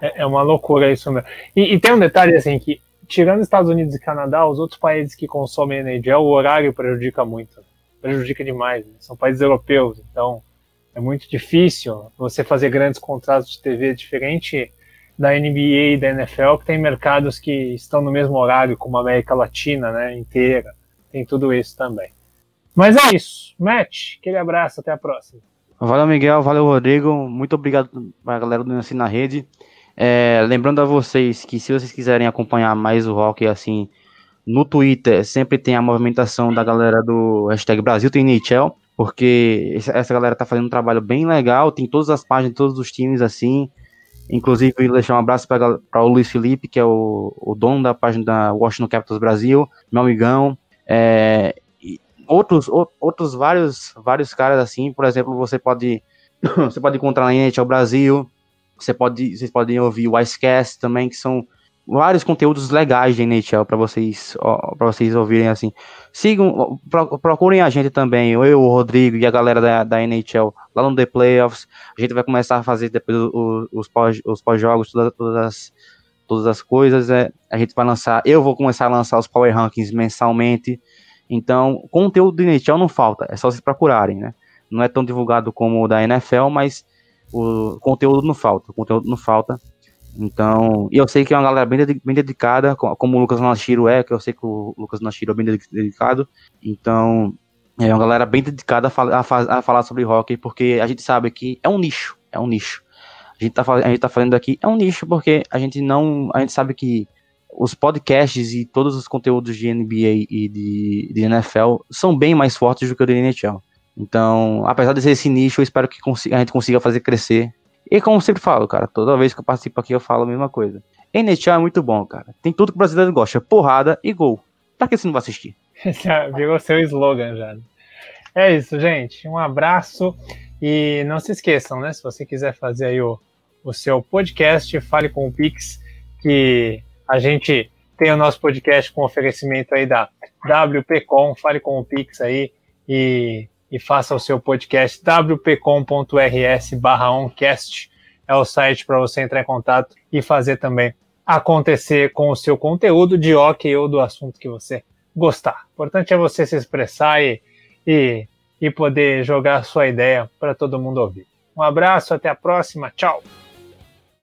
S2: É. é. é uma loucura isso mesmo. E, e, tem um detalhe assim que, tirando Estados Unidos e Canadá, os outros países que consomem NHL, o horário prejudica muito prejudica demais. Né? São países europeus, então é muito difícil você fazer grandes contratos de TV diferente da NBA e da NFL, que tem mercados que estão no mesmo horário, como a América Latina né, inteira. Tem tudo isso também. Mas é isso. Matt, aquele abraço, até a próxima.
S3: Valeu, Miguel. Valeu, Rodrigo. Muito obrigado para a galera do Assim na Rede. É, lembrando a vocês que se vocês quiserem acompanhar mais o rock assim no Twitter sempre tem a movimentação da galera do hashtag Brasil tem NHL, porque essa galera tá fazendo um trabalho bem legal, tem todas as páginas, todos os times assim. Inclusive, deixar um abraço para o Luiz Felipe, que é o, o, dono da página da Washington Capitals Brasil, meu amigão. É, outros, outros vários, vários caras assim, por exemplo, você pode [coughs] você pode encontrar na NHL Brasil, você pode, vocês podem ouvir o Icecast também, que são vários conteúdos legais de NHL para vocês para vocês ouvirem assim. Sigam, procurem a gente também, eu, o Rodrigo e a galera da, da NHL lá no The Playoffs. A gente vai começar a fazer depois os, os pós os pós-jogos, todas, todas as todas as coisas. É, a gente vai lançar, eu vou começar a lançar os Power Rankings mensalmente. Então, conteúdo de NHL não falta, é só vocês procurarem, né? Não é tão divulgado como o da NFL, mas o conteúdo não falta, o conteúdo não falta. Então, e eu sei que é uma galera bem, bem dedicada, como o Lucas Nashiro é, que eu sei que o Lucas Nashiro é bem dedicado. Então, é uma galera bem dedicada a, a, a, falar sobre hockey, porque a gente sabe que é um nicho, é um nicho. A gente, tá, a gente tá falando aqui, é um nicho, porque a gente não. A gente sabe que os podcasts e todos os conteúdos de NBA e de, de NFL são bem mais fortes do que o de NHL. Então, apesar de ser esse nicho, eu espero que a gente consiga fazer crescer e como sempre falo, cara, toda vez que eu participo aqui eu falo a mesma coisa. NHL é muito bom, cara. Tem tudo que o brasileiro gosta: porrada e gol. Pra que você não vai assistir? [laughs]
S2: Já virou seu slogan já. É isso, gente. Um abraço. E não se esqueçam, né? Se você quiser fazer aí o, o seu podcast, fale com o Pix, que a gente tem o nosso podcast com oferecimento aí da WPcom, fale com o Pix aí e e faça o seu podcast wpcom.rs barra oncast é o site para você entrar em contato e fazer também acontecer com o seu conteúdo de hockey ou do assunto que você gostar. O importante é você se expressar e, e, e poder jogar sua ideia para todo mundo ouvir. Um abraço, até a próxima, tchau!